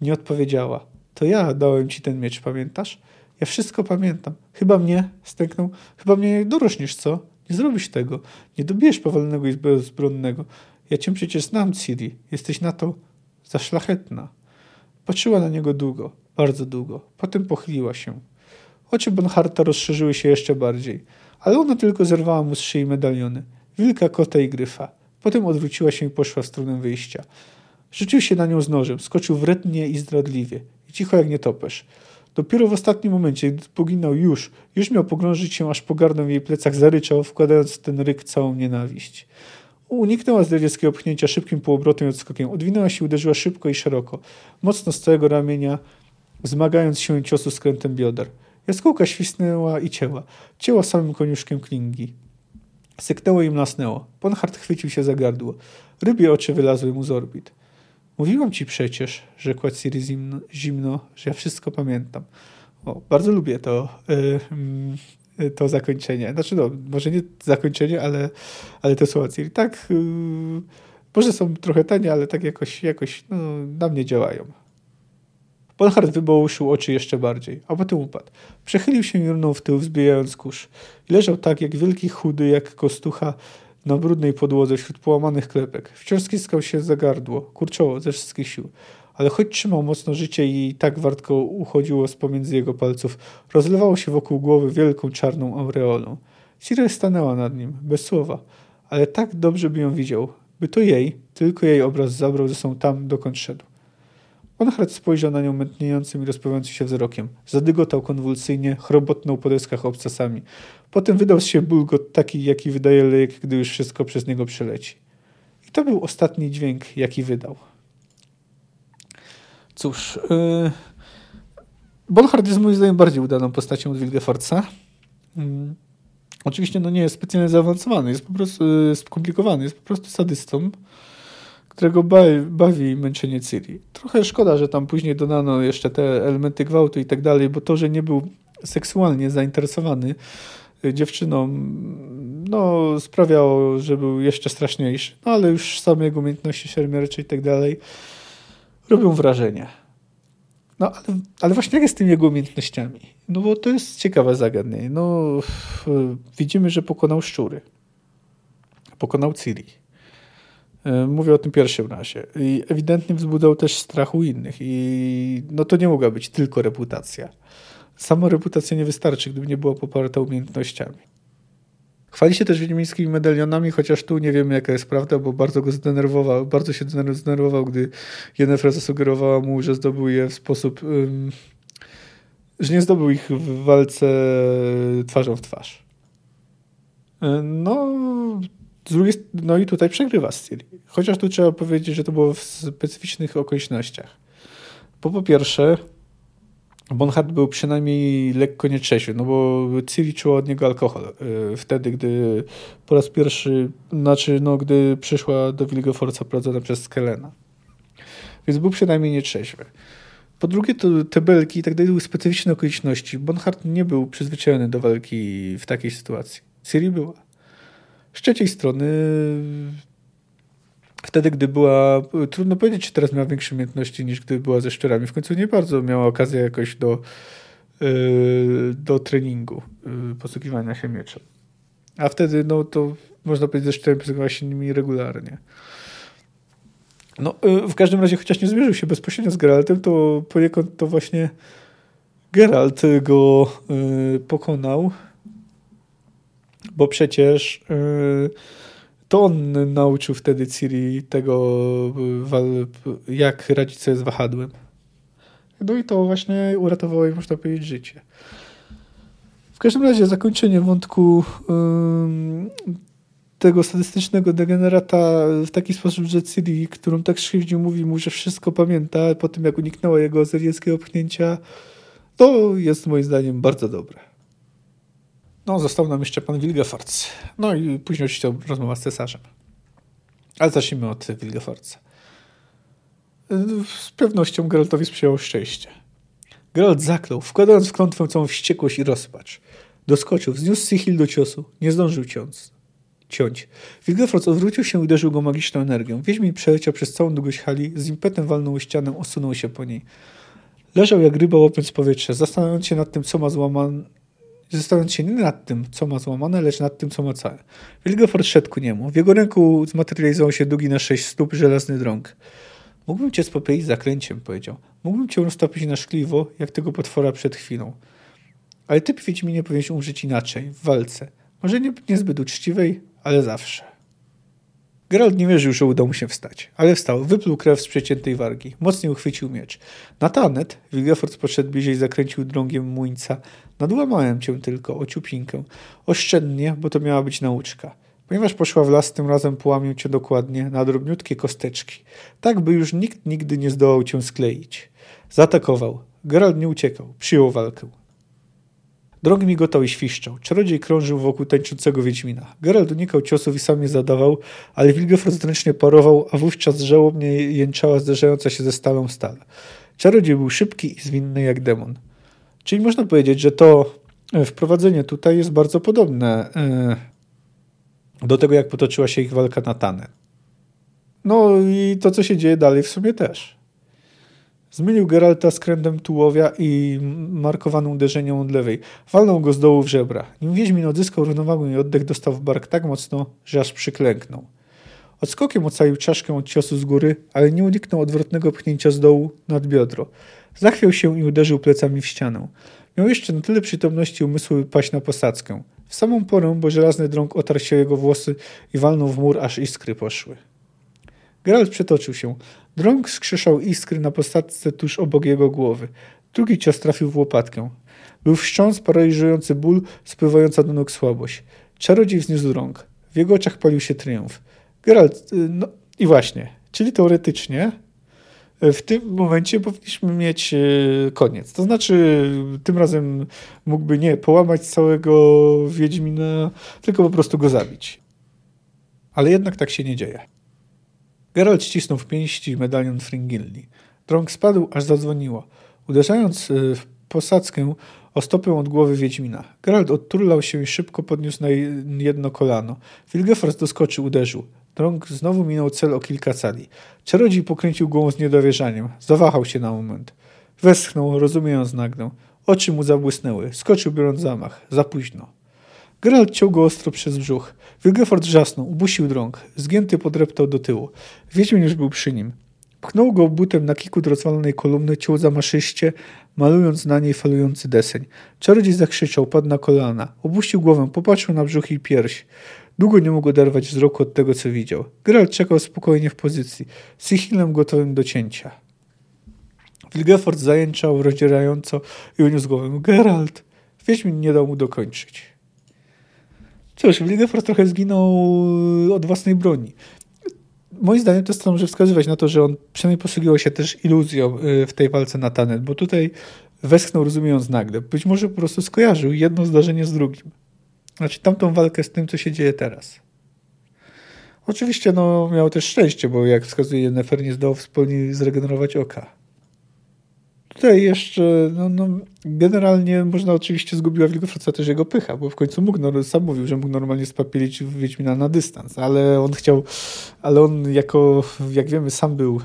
B: Nie odpowiedziała. To ja dałem ci ten miecz, pamiętasz? Ja wszystko pamiętam. Chyba mnie, stęknął, chyba mnie dorośniesz, co? Nie zrobisz tego. Nie dobijesz powalonego i bezbronnego. Ja cię przecież znam, Ciri. Jesteś na to za szlachetna. Patrzyła na niego długo, bardzo długo. Potem pochyliła się. Oczy Bonharta rozszerzyły się jeszcze bardziej, ale ona tylko zerwała mu z szyi medaliony. Wilka, kota i gryfa. Potem odwróciła się i poszła w stronę wyjścia. Rzucił się na nią z nożem, skoczył wrednie i zdradliwie. I cicho jak nietoperz. Dopiero w ostatnim momencie, gdy poginął już, już miał pogrążyć się, aż pogardą w jej plecach zaryczał, wkładając w ten ryk całą nienawiść. Uniknęła zdradzieckiego pchnięcia szybkim półobrotem i odskokiem. Odwinęła się uderzyła szybko i szeroko, mocno z całego ramienia, zmagając się ciosu skrętem bioder. Jaskółka świsnęła i cięła. Cięła samym koniuszkiem klingi. Syknęło i mlasnęło. Ponhart chwycił się za gardło. Rybie oczy wylazły mu z orbit. Mówiłam ci przecież, rzekła Ciri zimno, zimno, że ja wszystko pamiętam. O, bardzo lubię to, yy, to zakończenie. Znaczy, no, może nie zakończenie, ale, ale te słowa Ciri. Tak, yy, może są trochę tanie, ale tak jakoś, jakoś no, na mnie działają. Bonhart wybołuszył oczy jeszcze bardziej, a potem upadł. Przechylił się runął w tył, wzbijając kurz. Leżał tak, jak wielki, chudy, jak kostucha, na brudnej podłodze wśród połamanych klepek. Wciąż skiskał się za gardło, kurczoło ze wszystkich sił. Ale choć trzymał mocno życie i tak wartko uchodziło z pomiędzy jego palców, rozlewało się wokół głowy wielką czarną aureolą. Ciri stanęła nad nim, bez słowa, ale tak dobrze by ją widział, by to jej, tylko jej obraz zabrał ze sobą tam, dokąd szedł. Konrad spojrzał na nią mętniejącym i rozpływającym się wzrokiem. Zadygotał konwulsyjnie, chrobotnął po deskach obcasami. Potem wydał siebie bulgot taki, jaki wydaje lejek, gdy już wszystko przez niego przeleci. I to był ostatni dźwięk, jaki wydał. Cóż, yy... Bonhard jest moim zdaniem bardziej udaną postacią od Wilgefortza. Yy. Oczywiście no nie jest specjalnie zaawansowany, jest po prostu yy, skomplikowany, jest po prostu sadystą którego bawi męczenie Ciri. Trochę szkoda, że tam później dodano jeszcze te elementy gwałtu i tak dalej, bo to, że nie był seksualnie zainteresowany y, dziewczyną, no sprawiało, że był jeszcze straszniejszy. No ale już same jego umiejętności szermiercze i tak dalej robią wrażenie. No ale, ale właśnie jak jest z tymi jego umiejętnościami? No bo to jest ciekawe zagadnienie. No widzimy, że pokonał szczury. Pokonał Ciri mówię o tym pierwszym razie. I ewidentnie wzbudzał też strach u innych. I no to nie mogła być tylko reputacja. Sama reputacja nie wystarczy, gdyby nie była poparta umiejętnościami. Chwali się też wiedźmińskimi medalionami, chociaż tu nie wiemy jaka jest prawda, bo bardzo go zdenerwował, bardzo się zdenerwował, gdy Yennefer zasugerowała mu, że zdobył je w sposób, um, że nie zdobył ich w walce twarzą w twarz. E, no, z drugiej, no i tutaj przegrywa Ciri. Chociaż tu trzeba powiedzieć, że to było w specyficznych okolicznościach. Bo po pierwsze, Bonhart był przynajmniej lekko nietrzeźwy, no bo Ciri czuła od niego alkohol. Y, wtedy, gdy po raz pierwszy, znaczy no, gdy przyszła do Wilgefortza prowadzona przez Skelena. Więc był przynajmniej nietrzeźwy. Po drugie, to te belki i tak dalej były specyficzne okoliczności. Bonhart nie był przyzwyczajony do walki w takiej sytuacji. Ciri była. Z trzeciej strony, wtedy, gdy była, trudno powiedzieć, czy teraz miała większe umiejętności niż gdy była ze szczurami. W końcu nie bardzo miała okazję jakoś do, yy, do treningu, yy, posługiwania się mieczem. A wtedy, no to można powiedzieć, że szczurami posługiwała się nimi regularnie. No, y, w każdym razie, chociaż nie zmierzył się bezpośrednio z Geraltem, to poniekąd to właśnie Geralt go y, pokonał, bo przecież y, to on nauczył wtedy Ciri tego, jak radzić sobie z wahadłem. No i to właśnie uratowało jej, można powiedzieć, życie. W każdym razie zakończenie wątku tego statystycznego degenerata w taki sposób, że Ciri, którą tak szywdził, mówi mu, że wszystko pamięta po tym, jak uniknęła jego azyryjskiego pchnięcia, to jest moim zdaniem bardzo dobre. No, został nam jeszcze pan Wilgefortz. No i później oczywiście rozmowa z cesarzem. Ale zacznijmy od Wilgefortza. Z pewnością Geraltowi sprzyjało szczęście. Geralt zaklął, wkładając w klątwę całą wściekłość i rozpacz. Doskoczył, wzniósł Sichil do ciosu, nie zdążył ciąc ciąć. Wilgefortz odwrócił się i uderzył go magiczną energią. Wiedźmin przeleciał przez całą długość hali, z impetem walnął ścianę, osunął się po niej. Leżał jak ryba łapiąc powietrze, zastanawiając się nad tym, co ma złamane, zastanawiając się nie nad tym, co ma złamane, lecz nad tym, co ma całe. Wilgefort szedł ku niemu. W jego ręku zmaterializował się długi na sześć stóp żelazny drąg. Mógłbym cię spopielić zaklęciem, powiedział. Mógłbym cię roztopić na szkliwo, jak tego potwora przed chwilą. Ale ty, Wiedźminie, powinieneś umrzeć inaczej, w walce. Może nie, niezbyt uczciwej, ale zawsze. Geralt nie wierzył, że uda mu się wstać, ale wstał, wypluł krew z przeciętej wargi, mocniej uchwycił miecz. Na tanet Wilgefort podszedł bliżej zakręcił drągiem młyńca. Nadłamałem cię tylko, o ciupinkę. Oszczędnie, bo to miała być nauczka. Ponieważ poszła w las, tym razem połamię cię dokładnie na drobniutkie kosteczki, tak by już nikt nigdy nie zdołał cię skleić. Zaatakował. Geralt nie uciekał, przyjął walkę. Drog migotał i świszczał. Czarodziej krążył wokół tańczącego Wiedźmina. Geralt unikał ciosów i sam je zadawał, ale Wilgefort zręcznie parował, a wówczas żałobnie jęczała zderzająca się ze stalą stal. Czarodziej był szybki i zwinny jak demon. Czyli można powiedzieć, że to e, wprowadzenie tutaj jest bardzo podobne e, do tego, jak potoczyła się ich walka na Tanę. No i to, co się dzieje dalej w sumie też. Zmienił Geralta skrętem tułowia i markowanym uderzeniem od lewej. Walnął go z dołu w żebra. Nim Wiedźmin odzyskał równowagę i oddech dostał w bark tak mocno, że aż przyklęknął. Odskokiem ocalił czaszkę od ciosu z góry, ale nie uniknął odwrotnego pchnięcia z dołu nad biodro. Zachwiał się i uderzył plecami w ścianę. Miał jeszcze na tyle przytomności umysłu, by paść na posadzkę. W samą porę, bo żelazny drąg otarł się jego włosy i walnął w mur, aż iskry poszły. Geralt przetoczył się. Drąg skrzeszał iskry na posadzce tuż obok jego głowy. Drugi cios trafił w łopatkę. Był wstrząs, paraliżujący ból, spływająca do nóg słabość. Czarodziej wzniósł rąk. W jego oczach palił się triumf. Geralt, y, no i właśnie, czyli teoretycznie y, w tym momencie powinniśmy mieć y, koniec. To znaczy, tym razem mógłby nie połamać całego Wiedźmina, tylko po prostu go zabić. Ale jednak tak się nie dzieje. Geralt ścisnął w pięści medalion Fringilli. Drąg spadł, aż zadzwoniło. Uderzając y, w posadzkę o stopę od głowy Wiedźmina. Geralt odturlał się i szybko podniósł na jedno kolano. Wilgefors doskoczył, uderzył. Drąg znowu minął cel o kilka cali. Czarodziej pokręcił głową z niedowierzaniem. Zawahał się na moment. Westchnął, rozumiejąc nagnę. Oczy mu zabłysnęły. Skoczył, biorąc zamach. Za późno. Geralt ciął go ostro przez brzuch. Wilgefort wrzasnął, ubusił drąg. Zgięty podreptał do tyłu. Wiedźmin już był przy nim. Pchnął go butem na kikut rozwalonej kolumny, ciął zamaszyście, malując na niej falujący deseń. Czarodziej zakrzyczał, padł na kolana. Obuścił głowę, popatrzył na brzuch i pierś. Długo nie mógł oderwać wzroku od tego, co widział. Geralt czekał spokojnie w pozycji, z Sichilem gotowym do cięcia. Wilgefort zajęczał rozdzierająco i uniósł głowę. Geralt! Wiedźmin nie dał mu dokończyć. Cóż, Wilgefort trochę zginął od własnej broni. Moim zdaniem to jest może wskazywać na to, że on przynajmniej posługiwał się też iluzją y, w tej walce na Tanet, bo tutaj westchnął rozumiejąc nagle. Być może po prostu skojarzył jedno zdarzenie z drugim. Znaczy tamtą walkę z tym, co się dzieje teraz. Oczywiście no, miał też szczęście, bo jak wskazuje Nefer, nie zdołał wspólnie zregenerować oka. Tutaj jeszcze, no, no, generalnie można oczywiście zgubiła Wilgofroca też jego pycha, bo w końcu mógł, no, sam mówił, że mógł normalnie spapielić Wiedźmina na dystans, ale on chciał, ale on jako, jak wiemy, sam był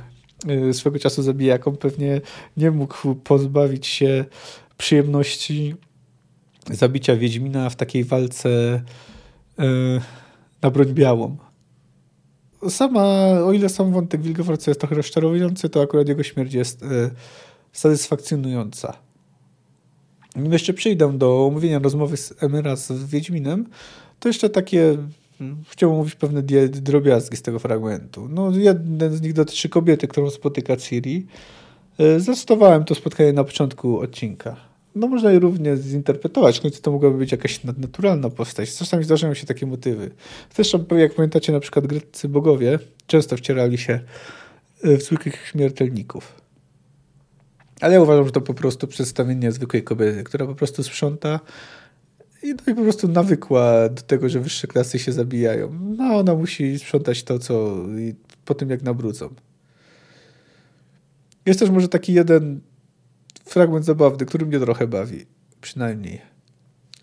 B: y, swego czasu zabijaką, pewnie nie mógł pozbawić się przyjemności zabicia Wiedźmina w takiej walce yy, na broń białą. Sama, o ile sam wątek Wilgefortza jest trochę rozczarowujący, to akurat jego śmierć jest yy, satysfakcjonująca. Nim jeszcze przyjdę do omówienia rozmowy z Emira z Wiedźminem, to jeszcze takie chciałbym mówić pewne drobiazgi z tego fragmentu. No, jeden z nich dotyczy kobiety, którą spotyka Ciri. Y, Zastosowałem to spotkanie na początku odcinka no można je równie zinterpretować. Końcu to mogłaby być jakaś naturalna postać. Czasami zdarzają się takie motywy. Zresztą, jak pamiętacie, na przykład greccy bogowie często wcierali się e, w zwykłych śmiertelników. Ale ja uważam, że to po prostu przedstawienie zwykłej kobiety, która po prostu sprząta i, no i po prostu nawykła do tego, że wyższe klasy się zabijają. No ona musi sprzątać to, co po tym jak nabrudzą. Jest też może taki jeden fragment zabawny, który mnie trochę bawi. Przynajmniej.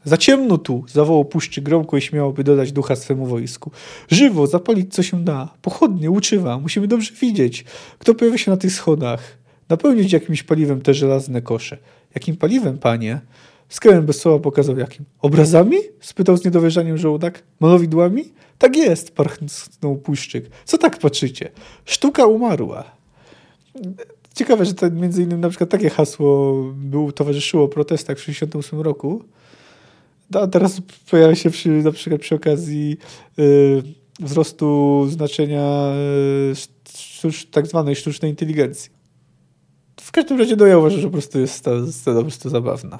B: Za ciemno tu, zawołał puszczy gromko i śmiało, by dodać ducha swemu wojsku. Żywo, zapalić co się da. Pochodnie, uczywa, musimy dobrze widzieć, kto pojawia się na tych schodach. Napełnić jakimś paliwem te żelazne kosze. Jakim paliwem, panie? Skremen bez słowa pokazał jakim. Obrazami? spytał z niedowierzaniem żołdak. Malowidłami? Tak jest, parchnął puszczyk. Co tak patrzycie? Sztuka umarła. Ciekawe, że to między innymi na przykład takie hasło był, towarzyszyło protestach w 1968 roku. No, a teraz pojawia się przy, na przykład przy okazji y, wzrostu znaczenia y, sztucz, tak zwanej sztucznej inteligencji. W każdym razie no ja uważam, że po prostu jest ta scena po prostu zabawna.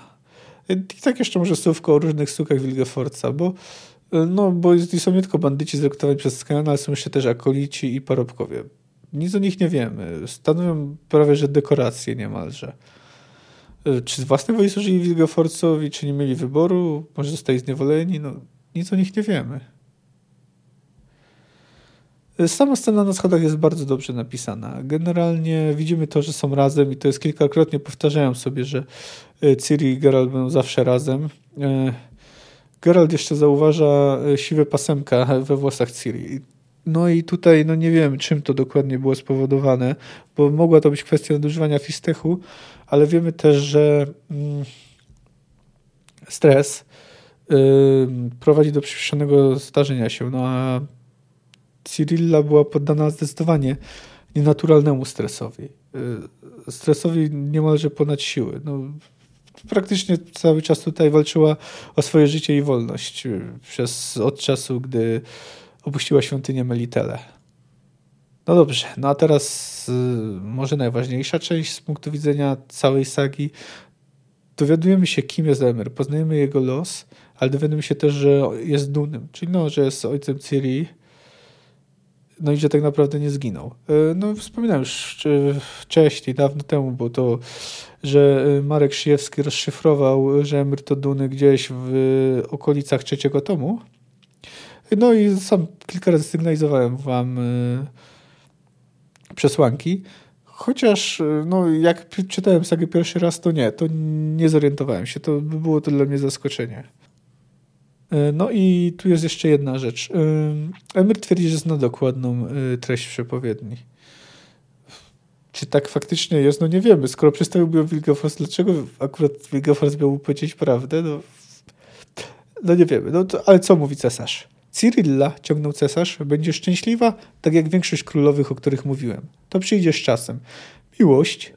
B: I tak jeszcze może słówko o różnych sztukach Wilgefortza, bo no, bo są nie tylko bandyci zrekrutowani przez Skana, ale są jeszcze też akolici i parobkowie. Nic o nich nie wiemy. Stanowią prawie, że dekoracje niemalże. E, czy z własnej woli służyli Wilgefortzowi, czy nie mieli wyboru? Może zostali zniewoleni? No, nic o nich nie wiemy. E, sama scena na schodach jest bardzo dobrze napisana. Generalnie widzimy to, że są razem i to jest kilkakrotnie powtarzają sobie, że e, Ciri i Geralt będą zawsze razem. Geralt jeszcze zauważa siwe pasemka we włosach Ciri. No i tutaj no nie wiem, czym to dokładnie było spowodowane, bo mogła to być kwestia nadużywania fistechu, ale wiemy też, że mm, stres y, prowadzi do przyspieszonego starzenia się. No a Cyrilla była poddana zdecydowanie nienaturalnemu stresowi. Y, stresowi niemalże ponad siły. No, praktycznie cały czas tutaj walczyła o swoje życie i wolność y, przez, od czasu, gdy opuściła świątynię Melitele. No dobrze, no a teraz y, może najważniejsza część z punktu widzenia całej sagi. Dowiadujemy się, kim jest Emir, poznajemy jego los, ale dowiadujemy się też, że jest Dunym, czyli no, że jest ojcem Ciri, no i że tak naprawdę nie zginął. Y, no wspominałem już wcześniej, dawno temu, bo to, że y, Marek Szyjewski rozszyfrował, że Emir to Duny gdzieś w okolicach trzeciego tomu, no i sam kilka razy sygnalizowałem wam przesłanki. Chociaż no, jak czytałem sagę pierwszy raz, to nie, to nie zorientowałem się. To było to dla mnie zaskoczenie. Y, no i tu jest jeszcze jedna rzecz. Emir twierdzi, że zna dokładną treść przepowiedni. Czy tak faktycznie jest? No nie wiemy. Skoro przedstawiłby Wilgefortz, dlaczego akurat Wilgefortz miał powiedzieć prawdę? No, no nie wiemy. No to, ale co mówi cesarz? Cyrilla, ciągnął cesarz, będzie szczęśliwa, tak jak większość królowych, o których mówiłem. To przyjdzie z czasem. Miłość,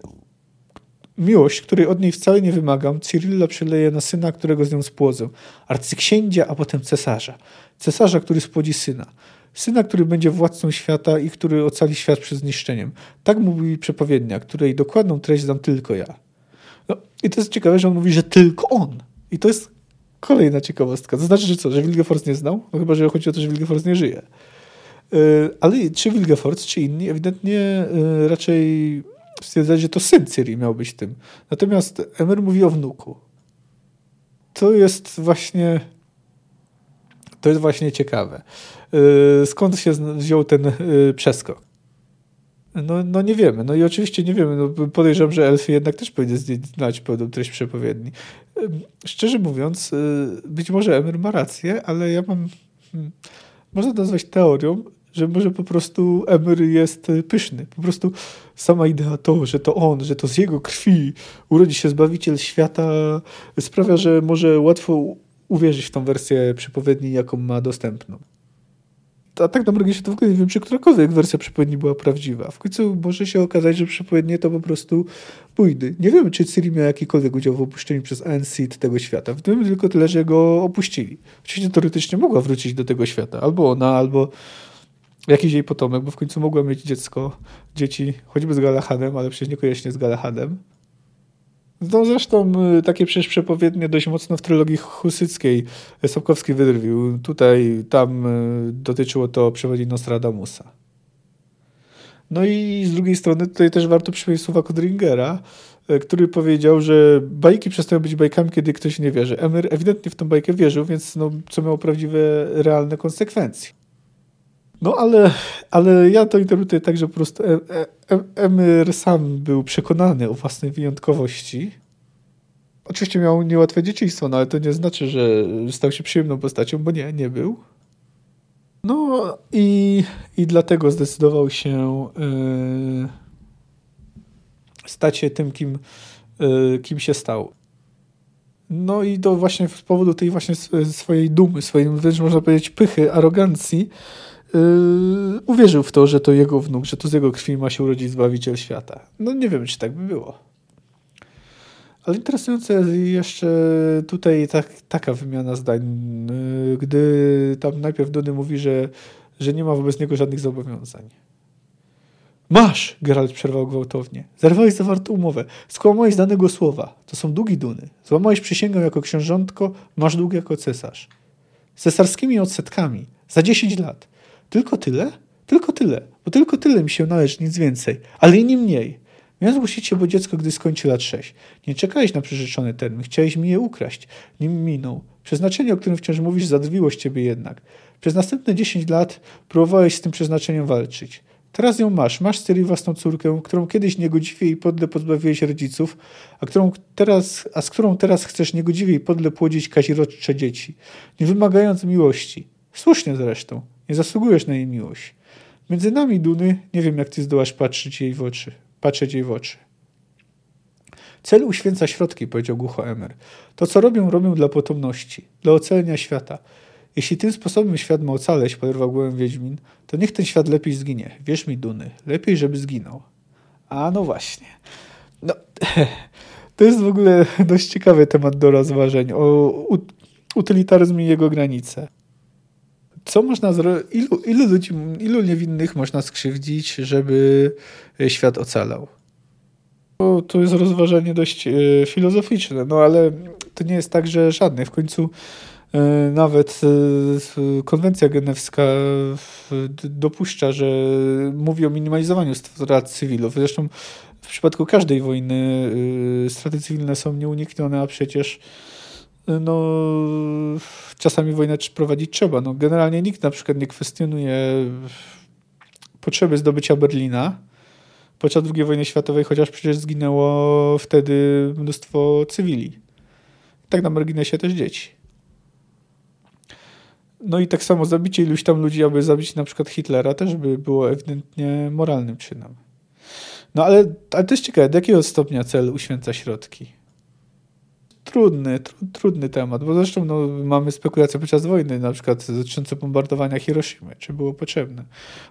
B: miłość, której od niej wcale nie wymagam, Cyrilla przeleje na syna, którego z nią spłodzę. Arcyksięcia, a potem cesarza. Cesarza, który spłodzi syna. Syna, który będzie władcą świata i który ocali świat przed zniszczeniem. Tak mówi przepowiednia, której dokładną treść znam tylko ja. No, I to jest ciekawe, że on mówi, że tylko on. I to jest Kolejna ciekawostka. To znaczy, że co, że Wilgefortz nie znał? No chyba, że chodzi o to, że Wilgefortz nie żyje. Yy, ale czy Wilgefortz, czy inni ewidentnie yy, raczej stwierdzali, że to syn Ciri miał być tym. Natomiast Emer mówi o wnuku. To jest właśnie to jest właśnie ciekawe. Yy, skąd się wziął ten przeskok? No, no nie wiemy. No i oczywiście nie wiemy. No podejrzewam, że elfy jednak też powinny znać pełną treść przepowiedni. Szczerze mówiąc, y, być może Emir ma rację, ale ja mam... Hmm, można to nazwać teorią, że może po prostu Emir jest pyszny. Po prostu sama idea to, że to on, że to z jego krwi urodzi się Zbawiciel świata sprawia, że może łatwo uwierzyć w tą wersję przepowiedni, jaką ma dostępną a tak na się to w ogóle nie wiem, czy którakolwiek wersja przepowiedni była prawdziwa. W końcu może się okazać, że przepowiednie to po prostu pójdy. Nie wiemy, czy Ciri miał jakikolwiek udział w opuszczeniu przez Ancient tego świata. W tym tylko tyle, że go opuścili. Oczywiście teoretycznie mogła wrócić do tego świata. Albo ona, albo jakiś jej potomek, bo w końcu mogła mieć dziecko, dzieci, choćby z Galahadem, ale przecież niekoniecznie z Galahadem. No zresztą y, takie przecież przepowiednie dość mocno w trylogii husyckiej Sapkowski wydrwił. Tutaj, tam y, dotyczyło to przepowiedni Nostradamusa. No i z drugiej strony tutaj też warto przypomnieć słowa Kodringera, y, który powiedział, że bajki przestają być bajkami, kiedy ktoś nie wierzy. Emir ewidentnie w tę bajkę wierzył, więc no, co miało prawdziwe, realne konsekwencje. No ale, ale ja to interpretuję tak, że po prostu e, e, Emir sam był przekonany o własnej wyjątkowości. Oczywiście miał niełatwe dzieciństwo, no ale to nie znaczy, że stał się przyjemną postacią, bo nie, nie był. No i, i dlatego zdecydował się stać się tym, kim, kim się stał. No i to właśnie z powodu tej właśnie swojej dumy, swojej wręcz można powiedzieć pychy, arogancji, uwierzył w to, że to jego wnuk, że to z jego krwi ma się urodzić Zbawiciel świata. No nie wiem, czy tak by było. Ale interesujące jeszcze tutaj tak, taka wymiana zdań, yy, gdy tam najpierw Duny mówi, że, że nie ma wobec niego żadnych zobowiązań. Masz! Geralt przerwał gwałtownie. Zerwałeś zawartą umowę. Skłamałeś danego słowa. To są długi Duny. Złamałeś przysięgę jako książątko, masz dług jako cesarz. Z cesarskimi odsetkami. Za 10 lat. Tylko tyle? Tylko tyle, bo tylko tyle mi się należy, nic więcej, ale i nie mniej. Miałem zgłosić się, bo dziecko, gdy skończy lat sześć. Nie czekałeś na przyrzeczony termin, chciałeś mi je ukraść. Nim minął. Przeznaczenie, o którym wciąż mówisz, zadrwiło ciebie jednak. Przez następne dziesięć lat próbowałeś z tym przeznaczeniem walczyć. Teraz ją masz. Masz Ciri własną córkę, którą kiedyś niegodziwie i podle pozbawiłeś rodziców, a, którą teraz, a z którą teraz chcesz niegodziwie i podle płodzić kazirodcze dzieci, nie wymagając miłości. Słusznie zresztą. Nie zasługujesz na jej miłość. Między nami, Duny, nie wiem, jak ty zdołasz patrzeć jej w oczy. Patrzeć jej w oczy. Cel uświęca środki, powiedział głucho Emer. To, co robią, robią dla potomności, dla ocalenia świata. Jeśli tym sposobem świat ma ocaleć, poderwał głowę Wiedźmin, to niech ten świat lepiej zginie. Wierz mi, Duny, lepiej, żeby zginął. A no właśnie. No, (laughs) to jest w ogóle dość ciekawy temat do rozważań o utylitaryzm i jego granice co można zrobić, ilu, ilu ludzi, ilu niewinnych można skrzywdzić, żeby e, świat ocalał? To, jest rozważanie dość e, filozoficzne, no ale to nie jest tak, że żadnych. W końcu e, nawet konwencja genewska dopuszcza, że mówi o minimalizowaniu strat cywilów. Zresztą w przypadku każdej wojny straty cywilne są nieuniknione, a przecież no, czasami wojnę prowadzić trzeba. No, generalnie nikt na przykład nie kwestionuje potrzeby zdobycia Berlina podczas II wojny światowej, chociaż przecież zginęło wtedy mnóstwo cywili. Tak na marginesie też dzieci. No i tak samo zabicie iluś tam ludzi, aby zabić na przykład Hitlera, też by było ewidentnie moralnym czynem. No ale, ale to jest ciekawe, do jakiego stopnia cel uświęca środki? Trudny, tr trudny temat, bo zresztą no, mamy spekulacje podczas wojny, na przykład dotyczące bombardowania Hiroshimy, czy było potrzebne.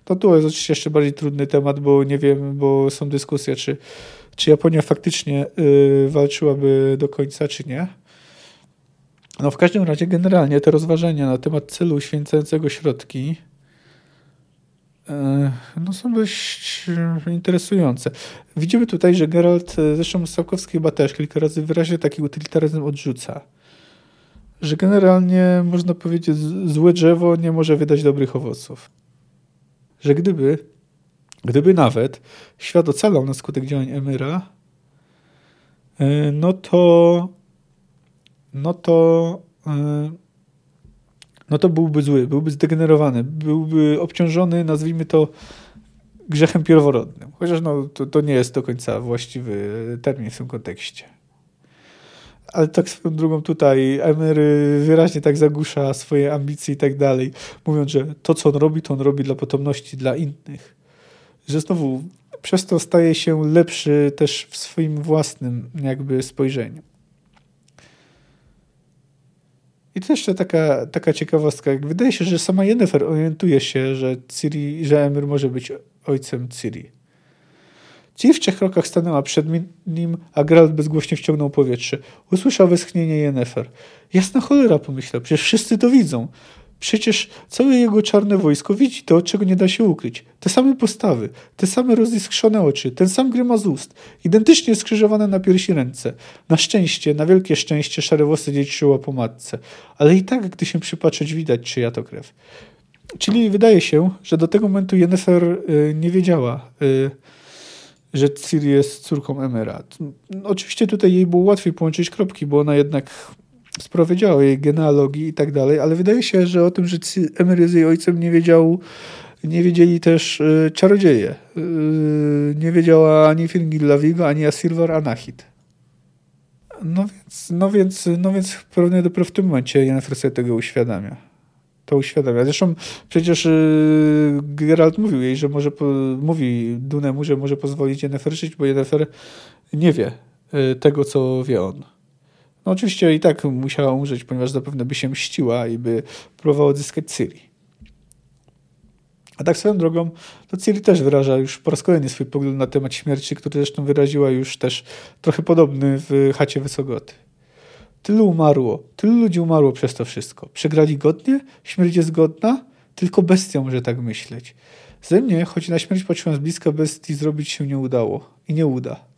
B: No tu jest oczywiście jeszcze bardziej trudny temat, bo nie wiem, bo są dyskusje, czy, czy Japonia faktycznie y, walczyłaby do końca, czy nie. No w każdym razie generalnie te rozważania na temat celu uświęcającego środki no są dość e, interesujące. Widzimy tutaj, że Geralt, e, zresztą Sałkowski chyba też kilka razy wyraźnie taki utylitaryzm odrzuca. Że generalnie można powiedzieć, złe drzewo nie może wydać dobrych owoców. Że gdyby, gdyby nawet świat ocalał na skutek działań Emyra, no to no to no to byłby zły, byłby zdegenerowany, byłby obciążony, nazwijmy to, grzechem pierworodnym. Chociaż no, to, to nie jest do końca właściwy termin w tym kontekście. Ale tak swoją drugą tutaj Emery wyraźnie tak zagłusza swoje ambicje i tak dalej, mówiąc, że to, co on robi, to on robi dla potomności, dla innych. Że znowu przez to staje się lepszy też w swoim własnym jakby spojrzeniu. I to jeszcze taka, taka ciekawostka. Wydaje się, że sama Jennifer orientuje się, że, Ciri, że Emir może być ojcem Ciri. Ciri w trzech krokach stanęła przed nim, a Geralt bezgłośnie wciągnął powietrze. Usłyszał westchnienie Jennifer. Jasna cholera, pomyślał, przecież wszyscy to widzą. Przecież całe jego czarne wojsko widzi to, czego nie da się ukryć. Te same postawy, te same roziskrzone oczy, ten sam grymas ust, identycznie skrzyżowane na piersi ręce. Na szczęście, na wielkie szczęście, szare włosy dziedziczyła po matce. Ale i tak, gdy się przypatrzeć, widać, czyja to krew. Czyli wydaje się, że do tego momentu Yennefer y, nie wiedziała, y, że Ciri jest córką Emera. Oczywiście tutaj jej było łatwiej połączyć kropki, bo ona jednak sprowadziła jej genealogii i tak dalej, ale wydaje się, że o tym, że Emer jest jej ojcem nie wiedział nie wiedzieli też y, czarodzieje. Y, nie wiedziała ani Fingillavigo, ani Asilvar Anahit. No więc, no więc, no więc pewnie dopiero w tym momencie Yennefer sobie tego uświadamia. To uświadamia. Zresztą przecież y, Geralt mówił jej, że może, po, mówi Dunemu, że może pozwolić Yennefer żyć, bo Yennefer nie wie y, tego, co wie on. No oczywiście i tak musiała umrzeć, ponieważ zapewne by się mściła i by próbowała odzyskać Ciri. A tak swoją drogą, to Ciri też wyraża już po raz kolejny swój pogląd na temat śmierci, który zresztą wyraziła już też trochę podobny w chacie Wysogoty. Tylu umarło, tylu ludzi umarło przez to wszystko. Przegrali godnie? Śmierć jest godna? Tylko bestia może tak myśleć. Ze mnie, choć na śmierć patrzyłem z bliska bestii, zrobić się nie udało. I nie uda.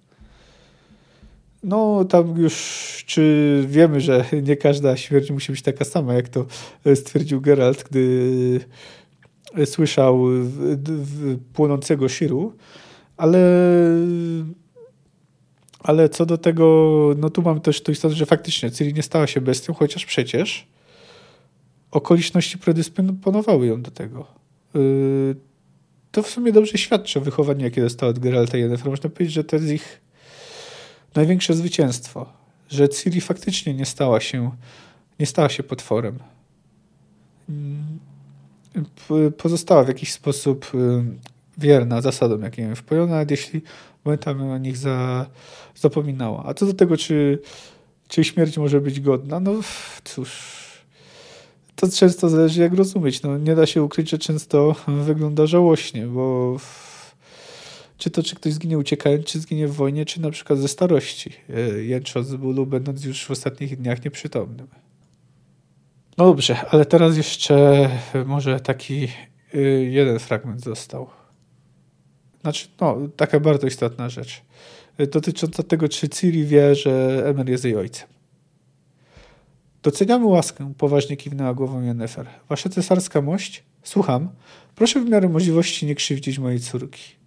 B: No, tam już, czy wiemy, że nie każda śmierć musi być taka sama, jak to stwierdził Geralt, gdy słyszał płonącego Shiru, ale ale co do tego, no tu mamy też to istotę, że faktycznie Ciri nie stała się bestią, chociaż przecież okoliczności predysponowały ją do tego. Y, to w sumie dobrze świadczy o wychowaniu, jakie dostała od Geralta i Yennefer. Można powiedzieć, że to jest ich największe zwycięstwo, że Ciri faktycznie nie stała się, nie stała się potworem. Pozostała w jakiś sposób y, wierna zasadom, jakie miałem wpojone, nawet jeśli momentami o nich za, zapominała. A co do tego, czy, czy śmierć może być godna, no cóż, to często zależy jak rozumieć. No, nie da się ukryć, że często wygląda żałośnie, bo czy to, czy ktoś zginie uciekając, czy zginie w wojnie, czy na przykład ze starości, e, jęcząc z bólu, będąc już w ostatnich dniach nieprzytomnym. No dobrze, ale teraz jeszcze może taki e, jeden fragment został. Znaczy, no, taka bardzo istotna rzecz. E, dotycząca tego, czy Ciri wie, że Emer jest jej ojcem. Doceniamy łaskę, poważnie kiwnęła głową Jennefer. Wasza cesarska mość? Słucham. Proszę w miarę możliwości nie krzywdzić mojej córki.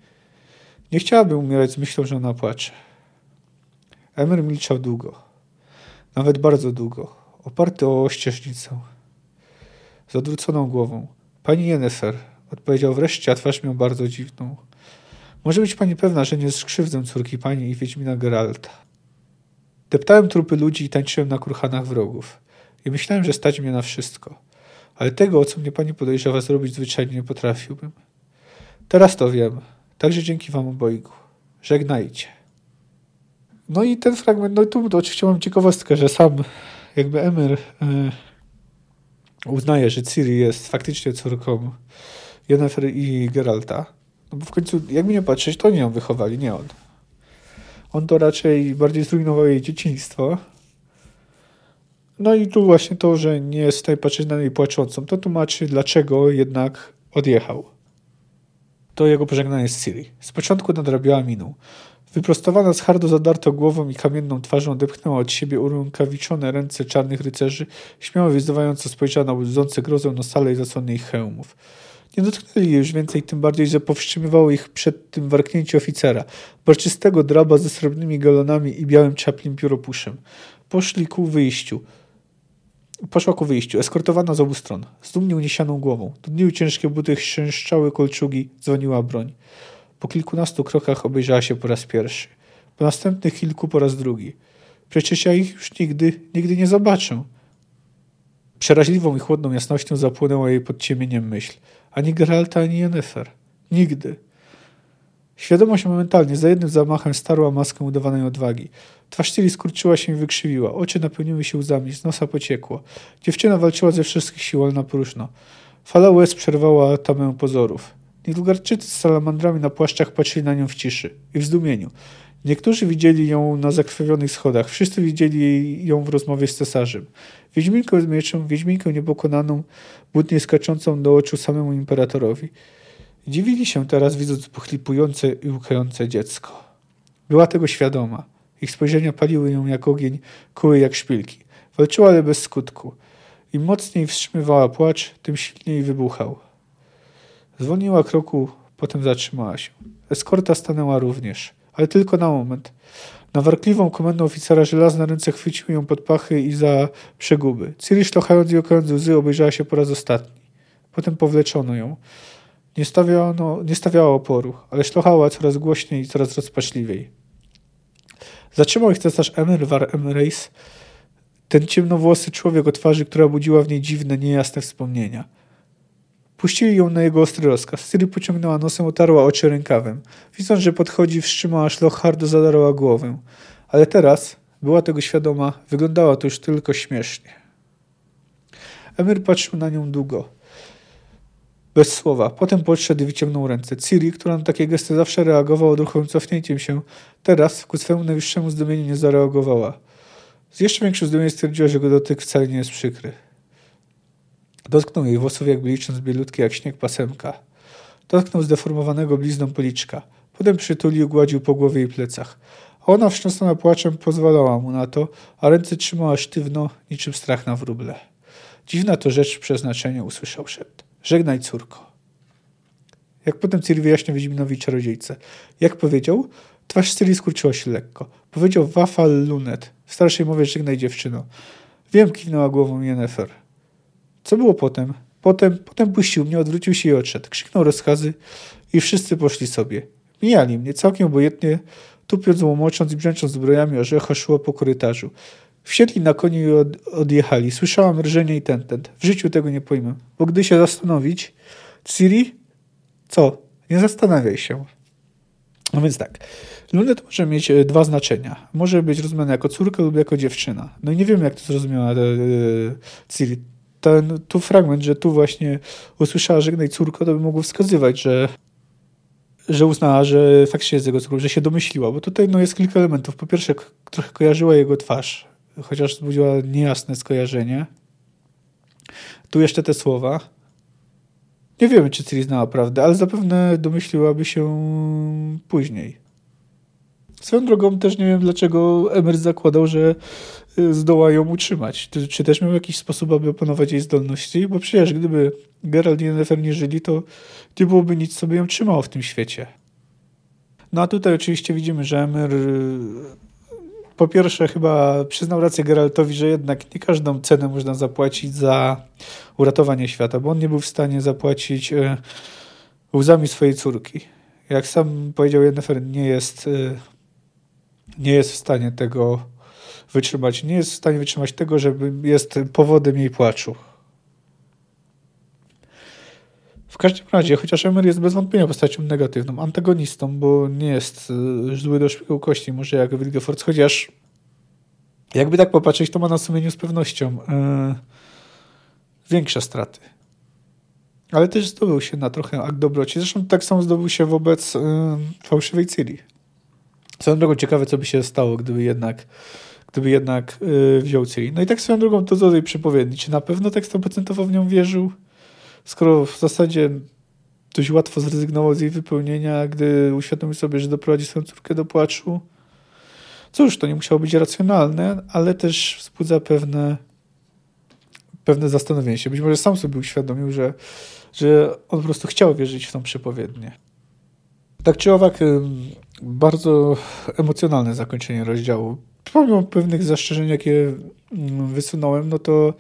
B: Nie chciałabym umierać z myślą, że ona płacze. Emer milczał długo. Nawet bardzo długo. Oparty o ścieżnicę. Z odwróconą głową. Pani Jennefer, odpowiedział wreszcie, a twarz miał bardzo dziwną. Może być pani pewna, że nie skrzywdzę córki pani i Wiedźmina Geralta. Deptałem trupy ludzi i tańczyłem na kruchanach wrogów. I myślałem, że stać mnie na wszystko. Ale tego, o co mnie pani podejrzewa zrobić, zwyczajnie nie potrafiłbym. Teraz to wiem. Także dzięki wam obojgu. Żegnajcie. No i ten fragment, no tu to oczywiście mam ciekawostkę, że sam jakby Emir y, uznaje, że Ciri jest faktycznie córką Yennefer i Geralta. No bo w końcu, jakby nie patrzeć, to nie ją wychowali, nie on. On to raczej bardziej zrujnował jej dzieciństwo. No i tu właśnie to, że nie jest stanie patrzeć na niej płaczącą, to tłumaczy, dlaczego jednak odjechał to jego pożegnanie z Ciri. Z początku nadrabiała miną. Wyprostowana z hardo zadartą głową i kamienną twarzą odepchnęła od siebie urękawiczone ręce czarnych rycerzy, śmiało wyzywająco spojrzała na łudzące grozą na salę i zasłony ich hełmów. Nie dotknęli jej już więcej, tym bardziej, że powstrzymywało ich przed tym warknięcie oficera, barczystego draba ze srebrnymi galonami i białym czaplim pióropuszem. Poszli ku wyjściu. Poszła ku wyjściu, eskortowana z obu stron, z dumnie uniesioną głową. Dudniły ciężkie buty, chrzęszczały kolczugi, dzwoniła broń. Po kilkunastu krokach obejrzała się po raz pierwszy. Po następnych kilku po raz drugi. Przecież ja ich już nigdy, nigdy nie zobaczę. Przeraźliwą i chłodną jasnością zapłynęła jej pod ciemieniem myśl. Ani Geralta, ani Yennefer. Nigdy. Świadomość momentalnie, za jednym zamachem starła maskę udawanej odwagi. Twarz Ciri skurczyła się i wykrzywiła. Oczy napełniły się łzami, z nosa pociekło. Dziewczyna walczyła ze wszystkich sił, ale na próżno. Fala łez przerwała tamę pozorów. Nilfgaardczycy z salamandrami na płaszczach patrzyli na nią w ciszy i w zdumieniu. Niektórzy widzieli ją na zakrwawionych schodach, wszyscy widzieli ją w rozmowie z cesarzem. Wiedźminkę z mieczem, wiedźminkę niepokonaną, butnie skaczącą do oczu samemu imperatorowi. Dziwili się teraz, widząc pochlipujące i łkające dziecko. Była tego świadoma. Ich spojrzenia paliły ją jak ogień, kuły jak szpilki. Walczyła, ale bez skutku. Im mocniej wstrzymywała płacz, tym silniej wybuchał. Zwolniła kroku, potem zatrzymała się. Eskorta stanęła również, ale tylko na moment. Na warkliwą komendę oficera żelazne ręce chwyciły ją pod pachy i za przeguby. Ciri szlochając i okając łzy obejrzała się po raz ostatni. Potem powleczono ją. Nie, stawiano, nie stawiała oporu, ale szlochała coraz głośniej i coraz rozpaczliwiej. Zatrzymał ich cesarz Emir War Emreis, ten ciemnowłosy człowiek o twarzy, która budziła w niej dziwne, niejasne wspomnienia. Puścili ją na jego ostry rozkaz. Ciri pociągnęła nosem, otarła oczy rękawem. Widząc, że podchodzi, wstrzymała szloch, hardo zadarła głowę. Ale teraz, była tego świadoma, wyglądała to już tylko śmiesznie. Emir patrzył na nią długo. Bez słowa. Potem podszedł i wyciągnął ręce. Ciri, która na takie gesty zawsze reagowała odruchowym cofnięciem się, teraz ku swemu najwyższemu zdumieniu nie zareagowała. Z jeszcze większym zdumieniem stwierdziła, że go dotyk wcale nie jest przykry. Dotknął jej włosów, jakby licząc bielutkie jak śnieg pasemka. Dotknął zdeformowanego blizną policzka. Potem przytulił, gładził po głowie i plecach. A ona wstrząsnęła płaczem pozwalała mu na to, a ręce trzymała sztywno, niczym strach na wróble. Dziwna to rzecz w przeznaczeniu, usłyszał szept. Żegnaj, córko. Jak potem Ciri wyjaśniał Wiedźminowi czarodziejce. Jak powiedział, twarz Ciri skurczyła się lekko. Powiedział wafal lunet. W starszej mowie żegnaj dziewczyno. Wiem, kiwnęła głową Yennefer. Co było potem? Potem, potem puścił mnie, odwrócił się i odszedł. Krzyknął rozkazy i wszyscy poszli sobie. Mijali mnie całkiem obojętnie, tupiąc, łomocząc i brzęcząc zbrojami orzecha szło po korytarzu. Wsiedli na koni i od, odjechali. Słyszałam rżenie i tentent. W życiu tego nie pojmę. Bo gdy się zastanowić... Ciri? Co? Nie zastanawiaj się. No więc tak. Lunet może mieć e, dwa znaczenia. Może być rozumiana jako córka lub jako dziewczyna. No i nie wiem, jak to zrozumiała e, Ciri. Ten tu fragment, że tu właśnie usłyszała żegnaj córko, to by mogło wskazywać, że że uznała, że faktycznie jest jego córką, że się domyśliła, bo tutaj no, jest kilka elementów. Po pierwsze, trochę kojarzyła jego twarz, chociaż wzbudziła niejasne skojarzenie. Tu jeszcze te słowa. Nie wiemy, czy Ciri znała prawdę, ale zapewne domyśliłaby się później. Swoją drogą też nie wiem, dlaczego Emer zakładał, że y, zdoła ją utrzymać. Czy też miał jakiś sposób, aby opanować jej zdolności? Bo przecież gdyby Geralt i Yennefer nie żyli, to nie byłoby nic, co by ją trzymało w tym świecie. No a tutaj oczywiście widzimy, że Emer y, po pierwsze chyba przyznał rację Geraltowi, że jednak nie każdą cenę można zapłacić za uratowanie świata, bo on nie był w stanie zapłacić y, łzami swojej córki. Jak sam powiedział Yennefer, nie jest nie jest w stanie tego wytrzymać. Nie jest w stanie wytrzymać tego, żeby jest powodem jej płaczu. W każdym razie, chociaż Emer jest bez wątpienia postacią negatywną, antagonistą, bo nie jest y, zły do szpiku kości, może jak Wilgefortz, chociaż jakby tak popatrzeć, to ma na sumieniu z pewnością yy, większe straty. Ale też zdobył się na trochę akt dobroci. Zresztą tak samo zdobył się wobec yy, fałszywej Ciri. Swoją drogą ciekawe, co by się stało, gdyby jednak gdyby jednak yy, wziął Ciri. No i tak swoją drogą to do tej przepowiedni. Czy na pewno tak 100% w nią wierzył? Skoro w zasadzie dość łatwo zrezygnował z jej wypełnienia, gdy uświadomił sobie, że doprowadzi swoją córkę do płaczu. Cóż, to nie musiało być racjonalne, ale też wzbudza pewne, pewne zastanowienie się. Być może sam sobie uświadomił, że, że on po prostu chciał wierzyć w tą przepowiednię. Tak czy owak, bardzo emocjonalne zakończenie rozdziału. Pomimo pewnych zastrzeżeń, jakie mm, wysunąłem, no to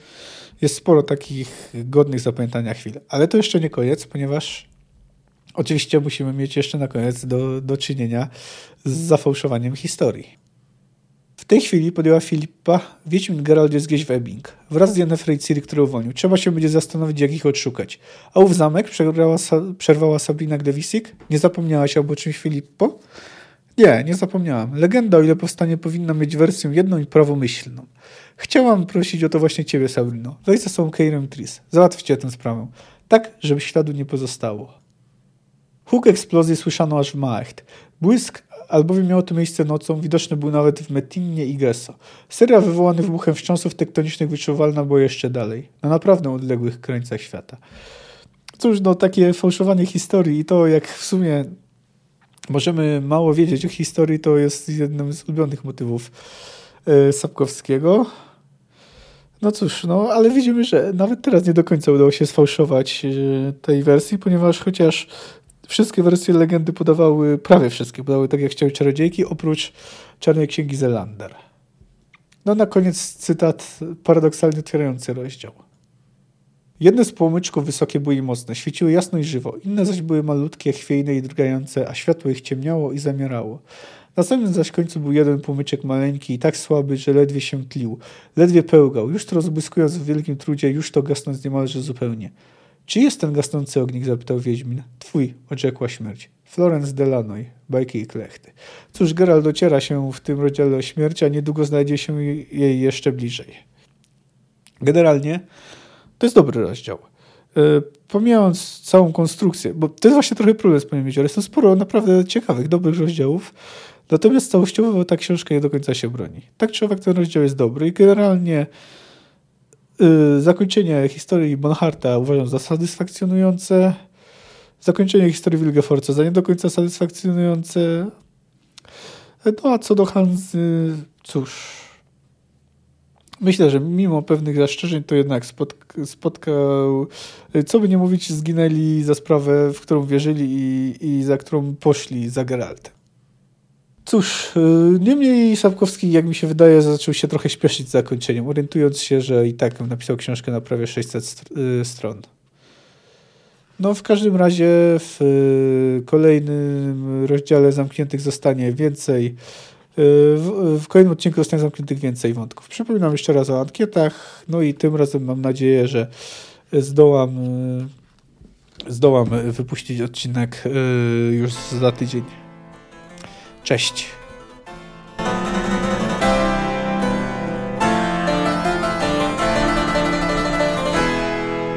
B: jest sporo takich godnych zapamiętania chwil. Ale to jeszcze nie koniec, ponieważ Oczywiście musimy mieć jeszcze na koniec do, do czynienia z zafałszowaniem historii. W tej chwili podjęła Filipa, Wiedźmin Geralt jest gdzieś w Ebbing. Wraz z Yennefer i Ciri, który uwolnił. Trzeba się będzie zastanowić, jak ich odszukać. A ów zamek przerwała, Sabrina Glewisik? Nie zapomniałaś o czymś, Filippo? Nie, nie zapomniałam. Legenda, o ile powstanie, powinna mieć wersję jedną i prawomyślną. Chciałam prosić o to właśnie ciebie, Sabrino. Weź ze sobą Keirem Tris. Załatwcie tę sprawę. Tak, żeby śladu nie pozostało. Huk eksplozji słyszano aż w Maacht. Błysk albowiem miało to miejsce nocą, widoczny był nawet w Metinnie i Gesso. Seria wywołany wybuchem wstrząsów tektonicznych wyczuwalna była jeszcze dalej, na naprawdę odległych krańcach świata. Cóż, no takie fałszowanie historii i to jak w sumie możemy mało wiedzieć o historii, to jest jednym z ulubionych motywów yy, Sapkowskiego. No cóż, no ale widzimy, że nawet teraz nie do końca udało się sfałszować yy, tej wersji, ponieważ chociaż wszystkie wersje legendy podawały, prawie wszystkie podawały tak jak chciały czarodziejki, oprócz Czarnej Księgi Zelander. No na koniec cytat paradoksalnie otwierający rozdział. Jedne z płomyczków wysokie były i mocne, świeciły jasno i żywo, inne zaś były malutkie, chwiejne i drgające, a światło ich ciemniało i zamierało. Na samym zaś końcu był jeden płomyczek maleńki i tak słaby, że ledwie się tlił, ledwie pełgał, już to rozbłyskując w wielkim trudzie, już to gasnąc niemalże zupełnie. Czy jest ten gasnący ognik? zapytał Wiedźmin. Twój, odrzekła śmierć. Florence Delanoy, bajki i klechty. Cóż, Geralt dociera się w tym rozdziale o śmierci, a niedługo znajdzie się jej jeszcze bliżej. Generalnie to jest dobry rozdział. Yy, pomijając całą konstrukcję, bo to jest właśnie trochę problem z Panią ale jest to sporo naprawdę ciekawych, dobrych rozdziałów, natomiast całościowo ta książka nie do końca się broni. Tak czy owak ten rozdział jest dobry i generalnie Y, zakończenie historii Bonharta uważam za satysfakcjonujące. Zakończenie historii Wilgefortza za nie do końca satysfakcjonujące. No a co do Hansy, cóż. Myślę, że mimo pewnych zastrzeżeń to jednak spotka, spotkał, co by nie mówić, zginęli za sprawę, w którą wierzyli i, i za którą poszli za Geraltem. Cóż, y, niemniej Sapkowski, jak mi się wydaje, zaczął się trochę śpieszyć z zakończeniem, orientując się, że i tak napisał książkę na prawie 600 y, stron. No, w każdym razie w y, kolejnym rozdziale zamkniętych zostanie więcej. W, w kolejnym odcinku zostanie zamkniętych więcej wątków. Przypominam jeszcze raz o ankietach. No i tym razem mam nadzieję, że zdołam, zdołam wypuścić odcinek już za tydzień. Cześć.